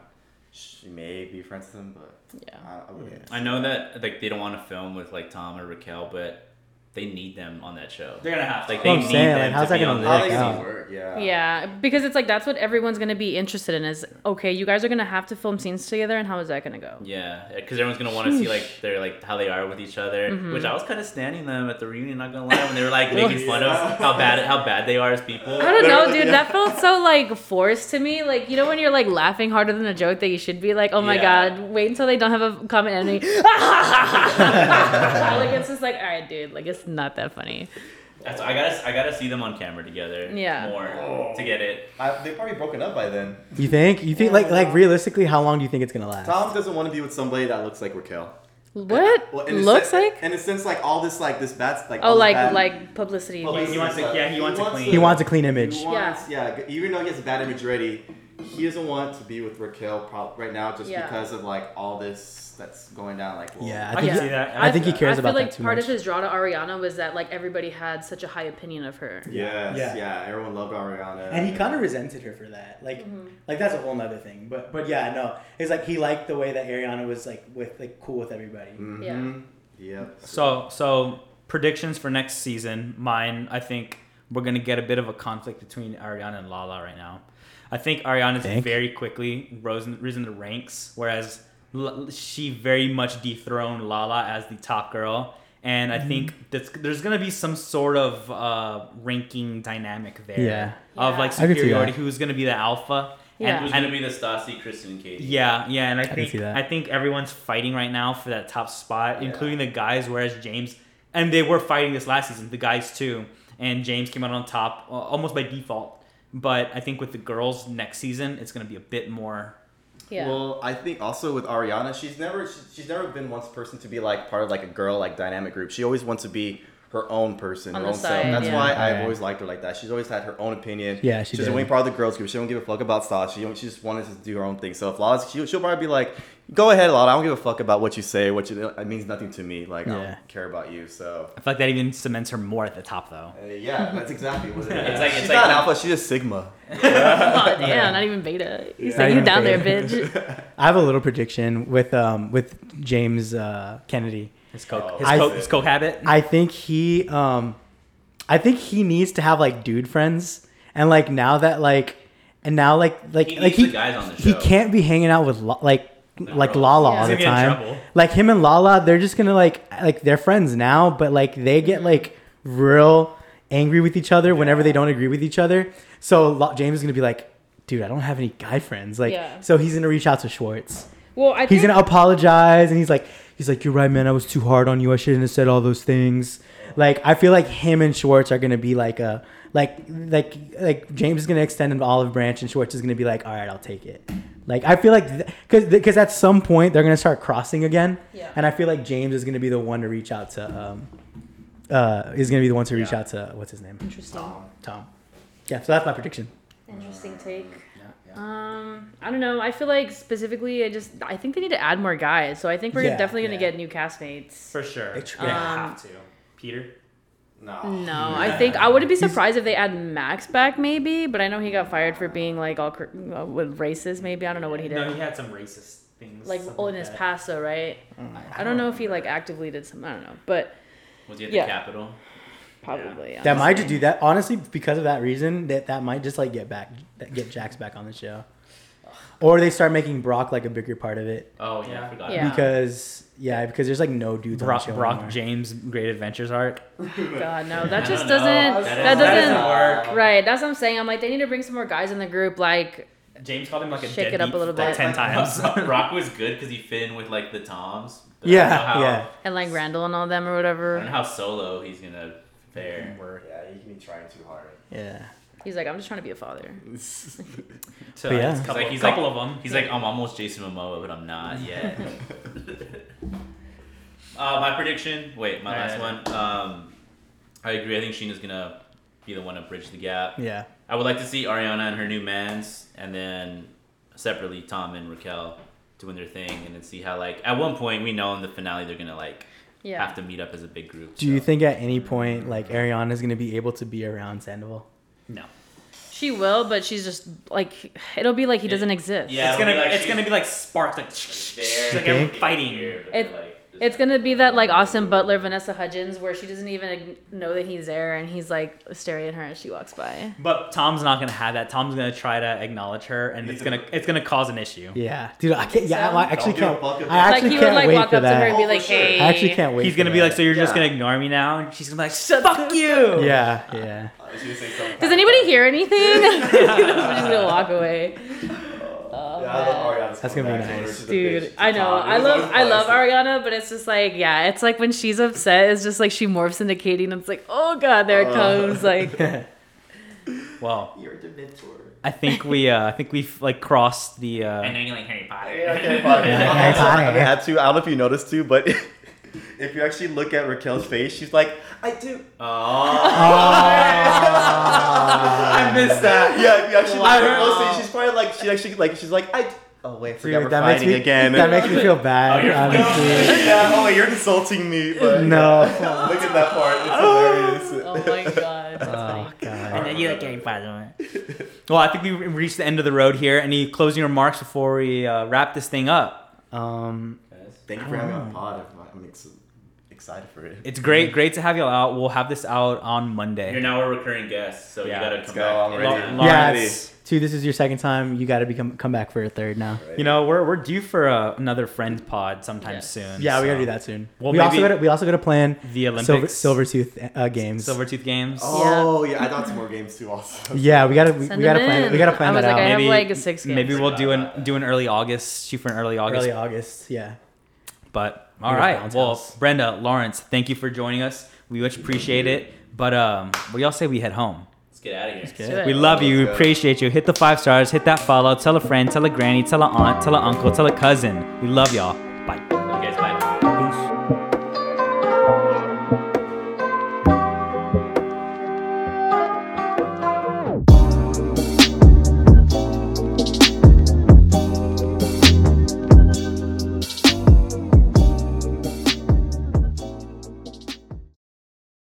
she may be friends with him. But Yeah. I, I wouldn't. I know that like they don't want to film with like Tom or Raquel, but they need them on that show. They're gonna have to. Like That's they what I'm need saying, them like, how's to that be gonna on work think that. out? gonna work. Yeah. Yeah, because it's like that's what everyone's gonna be interested in. Is okay, you guys are gonna have to film scenes together, and how is that gonna go? Yeah, because everyone's gonna want to see like they're like how they are with each other. Mm-hmm. Which I was kind of standing them at the reunion. Not gonna lie, when they were like making fun of how bad how bad they are as people. I don't know, They're- dude. That felt so like forced to me. Like you know when you're like laughing harder than a joke that you should be like, oh my Yeah. god, wait until they don't have a common enemy. like it's just like, all right, dude. Like it's not that funny. That's, I gotta I gotta see them on camera together. Yeah. more oh. to get it. I, they've probably broken up by then. You think? You think like like realistically, how long do you think it's gonna last? Tom doesn't want to be with somebody that looks like Raquel. What Well, in a looks sen- like? And it since like all this like this bad like Oh, like bad- like publicity. all this He wants to- yeah, he wants a clean- He wants a clean image. He wants, yeah. Even though he has a bad image already, he doesn't want to be with Raquel prob- right now just Yeah. because of like all this that's going down. Like, well, Yeah, I I can think see he, that. I think he cares I about feel like that too part much. of his draw to Ariana was that like everybody had such a high opinion of her. Yes, Yeah. yeah. Everyone loved Ariana. and he kind of resented her for that. Like, Mm-hmm. like that's a whole nother thing. But, but yeah, no, it's like he liked the way that Ariana was like with like cool with everybody. Mhm. Yeah. Yep. So so predictions for next season. Mine, I think we're gonna get a bit of a conflict between Ariana and Lala right now. I think Ariana's Think? very quickly risen risen the ranks, whereas L- she very much dethroned Lala as the top girl. And I think that's, there's gonna be some sort of uh, ranking dynamic there Yeah. of Yeah. like I could see superiority. Who's gonna be the alpha? Yeah. And, Who's gonna be the Stassi, Kristen, and Katie? yeah, yeah, and I can think see that. I think everyone's fighting right now for that top spot, Yeah. including the guys. Whereas James, and they were fighting this last season, the guys too, and James came out on top uh, almost by default. But I think with the girls next season, it's gonna be a bit more. Yeah. Well, I think also with Ariana, she's never she, she's never been one person to be like part of like a girl like dynamic group. She always wants to be her own person, On her the own self. That's yeah. why I've Yeah. always liked her like that. She's always had her own opinion. Yeah, she she doesn't did. want to part of the girls group. She don't give a fuck about style. She she just wanted to do her own thing. So if Lala's, she, she'll probably be like, "Go ahead, Lala. I don't give a fuck about what you say. What you it means nothing to me. Like I Yeah. don't care about you." So I feel like that even cements her more at the top though. uh, yeah, that's exactly what it is. It's like- she's it's not like- alpha. She's a sigma. oh, damn, not even beta. He's Not like, you even down there, beta. bitch. I have a little prediction with um with James uh, Kennedy. His coke, Oh, his, I- coke, his coke habit. I think he um I think he needs to have like dude friends and like now that like and now like like He like needs the he guys on the he show. can't be hanging out with La- like like. Lala all the He's gonna get in time. trouble. Like him and Lala, they're just gonna like like they're friends now, but like they get like real angry with each other whenever they don't agree with each other. So Lo- James is gonna be like, dude, I don't have any guy friends. Like, Yeah. so he's gonna reach out to Schwartz. Well, I He's think gonna apologize, and he's like, he's like, you're right, man. I was too hard on you. I shouldn't have said all those things. Like, I feel like him and Schwartz are gonna be like a like like like James is gonna extend an olive branch, and Schwartz is gonna be like, all right, I'll take it. Like, I feel like because because at some point they're gonna start crossing again, Yeah. and I feel like James is gonna be the one to reach out to um uh is gonna be the one to reach Yeah. out to what's his name interesting. Tom. Yeah, so that's my prediction. Interesting take. Um, I don't know. I feel like specifically, I just I think they need to add more guys. So I think we're Yeah, definitely gonna yeah. get new castmates. For sure. It's- They yeah. have to. Peter. No. No, I think I wouldn't be surprised if they add Max back, maybe. But I know he got fired for being like all cr- uh, with racist. Maybe I don't know what he did. No, he had some racist things. like oh, in his that. past, though, right? I don't know if he like actively did some. I don't know, but Was he at Yeah. the Capitol? probably. That might just honestly. do that. Honestly, because of that reason, that that might just like get back, get Jax back on the show, or they start making Brock like a bigger part of it. Oh yeah, Yeah. I forgot. Yeah. Because yeah, because there's like no dudes Brock, on the show Brock anymore. James Great Adventures arc. God no, that just don't doesn't. That That, doesn't- doesn't. that doesn't Right, that's what I'm saying. I'm like, they need to bring some more guys in the group. Like, James called him like a Shake it up deadbeat a little like bit. ten times. Brock was good because he fit in with like the Toms. Yeah, how- yeah. and like Randall and all them or I don't know how solo he's gonna fare. Word. Yeah, he can be trying too hard. Yeah. He's like, I'm just trying to be a father. So yeah. yeah, a couple, like, he's couple like, of them. He's like, I'm almost Jason Momoa, but I'm not yet. uh, my prediction. Wait, my last Alright. one. Um, I agree. I think Scheana's gonna be the one to bridge the gap. Yeah. I would like to see Ariana and her new mans, and then separately Tom and Raquel doing their thing, and then see how like at one point we know in the finale they're gonna like Yeah. have to meet up as a big group. Do you think at any point like Ariana is gonna be able to be around Sandoval? No. She will, but she's just like, it'll be like he doesn't exist. Yeah, it's gonna be like it's gonna be like sparks like, like You everyone fighting. It- like, just- It's gonna be that like Austin Butler, Vanessa Hudgens, where she doesn't even know that he's there, and he's like staring at her as she walks by. But Tom's not gonna have that. Tom's gonna try to acknowledge her, and it's gonna it's gonna cause an issue. Yeah, dude. I can't. Yeah, so? I actually Don't give a can't. fuck if- I Like actually he can't would like wait walk for up to her and be Oh, like, for sure. "Hey." I actually can't wait. He's gonna be that. like, so you're just gonna ignore me now? And she's gonna be like, shut fuck you. Yeah, yeah. Uh, I was gonna say something. Does anybody hear anything? I'm just gonna walk away. Yeah, I love. Ariana's That's gonna be comeback to her. nice. Dude. I know. I love I love. Ariana, but it's just like, yeah, it's like when she's upset, it's just like she morphs into Katie and it's like, oh god, there it Uh. comes. Like Well, You're the mentor. I think we uh, I think we've like crossed the. Uh, I know you like Harry Potter. Yeah, okay, fine. Yeah, I also- I had to. I don't know if you noticed too, but if you actually look at Raquel's face, she's like, I do. Oh. I missed that. Yeah, if you actually look at her Wow. closely, she's probably like, she actually like, she's like, I. Oh wait, I forgot Dude, we're that makes fighting me again. that makes me feel bad. Oh, you're- honestly. yeah, oh wait, you're insulting me. But No. look at that part. It's hilarious. Oh my god. That's Oh funny. god. And then you like Harry Potter. Well, I think we've reached the end of the road here. Any closing remarks before we uh, wrap this thing up? Um. Thank you for having me on pod. I'm ex- excited for it. It's great, great to have you all out. We'll have this out on Monday. You're now a recurring guest, so Yeah, you gotta come go, back. I'm ready. Yeah. Lawrence. It's, two. This is your second time. You got to become come back for a third now. You know, we're, we're due for uh, another friend pod sometime Yes. soon. Yeah, we gotta do that soon. Well, we also gotta we also gotta plan The silver Olympics, Silvertooth uh, games. Silvertooth games. Oh yeah, I thought some more games too. Also. Yeah, we gotta we, we gotta them plan in. we gotta plan I was that like, out. I have Maybe- like six games. Maybe we'll do an do an early August. Shoot for an early August. Early August. Yeah. But all Maybe right. Well, house. Brenda, Lawrence, thank you for joining us. We much appreciate it. But um, what do y'all say we head home? Let's get out of here. do it. We love you. We Let's go. appreciate you. Hit the five stars. Hit that follow. Tell a friend. Tell a granny. Tell a aunt. Tell a uncle. Tell a cousin. We love y'all.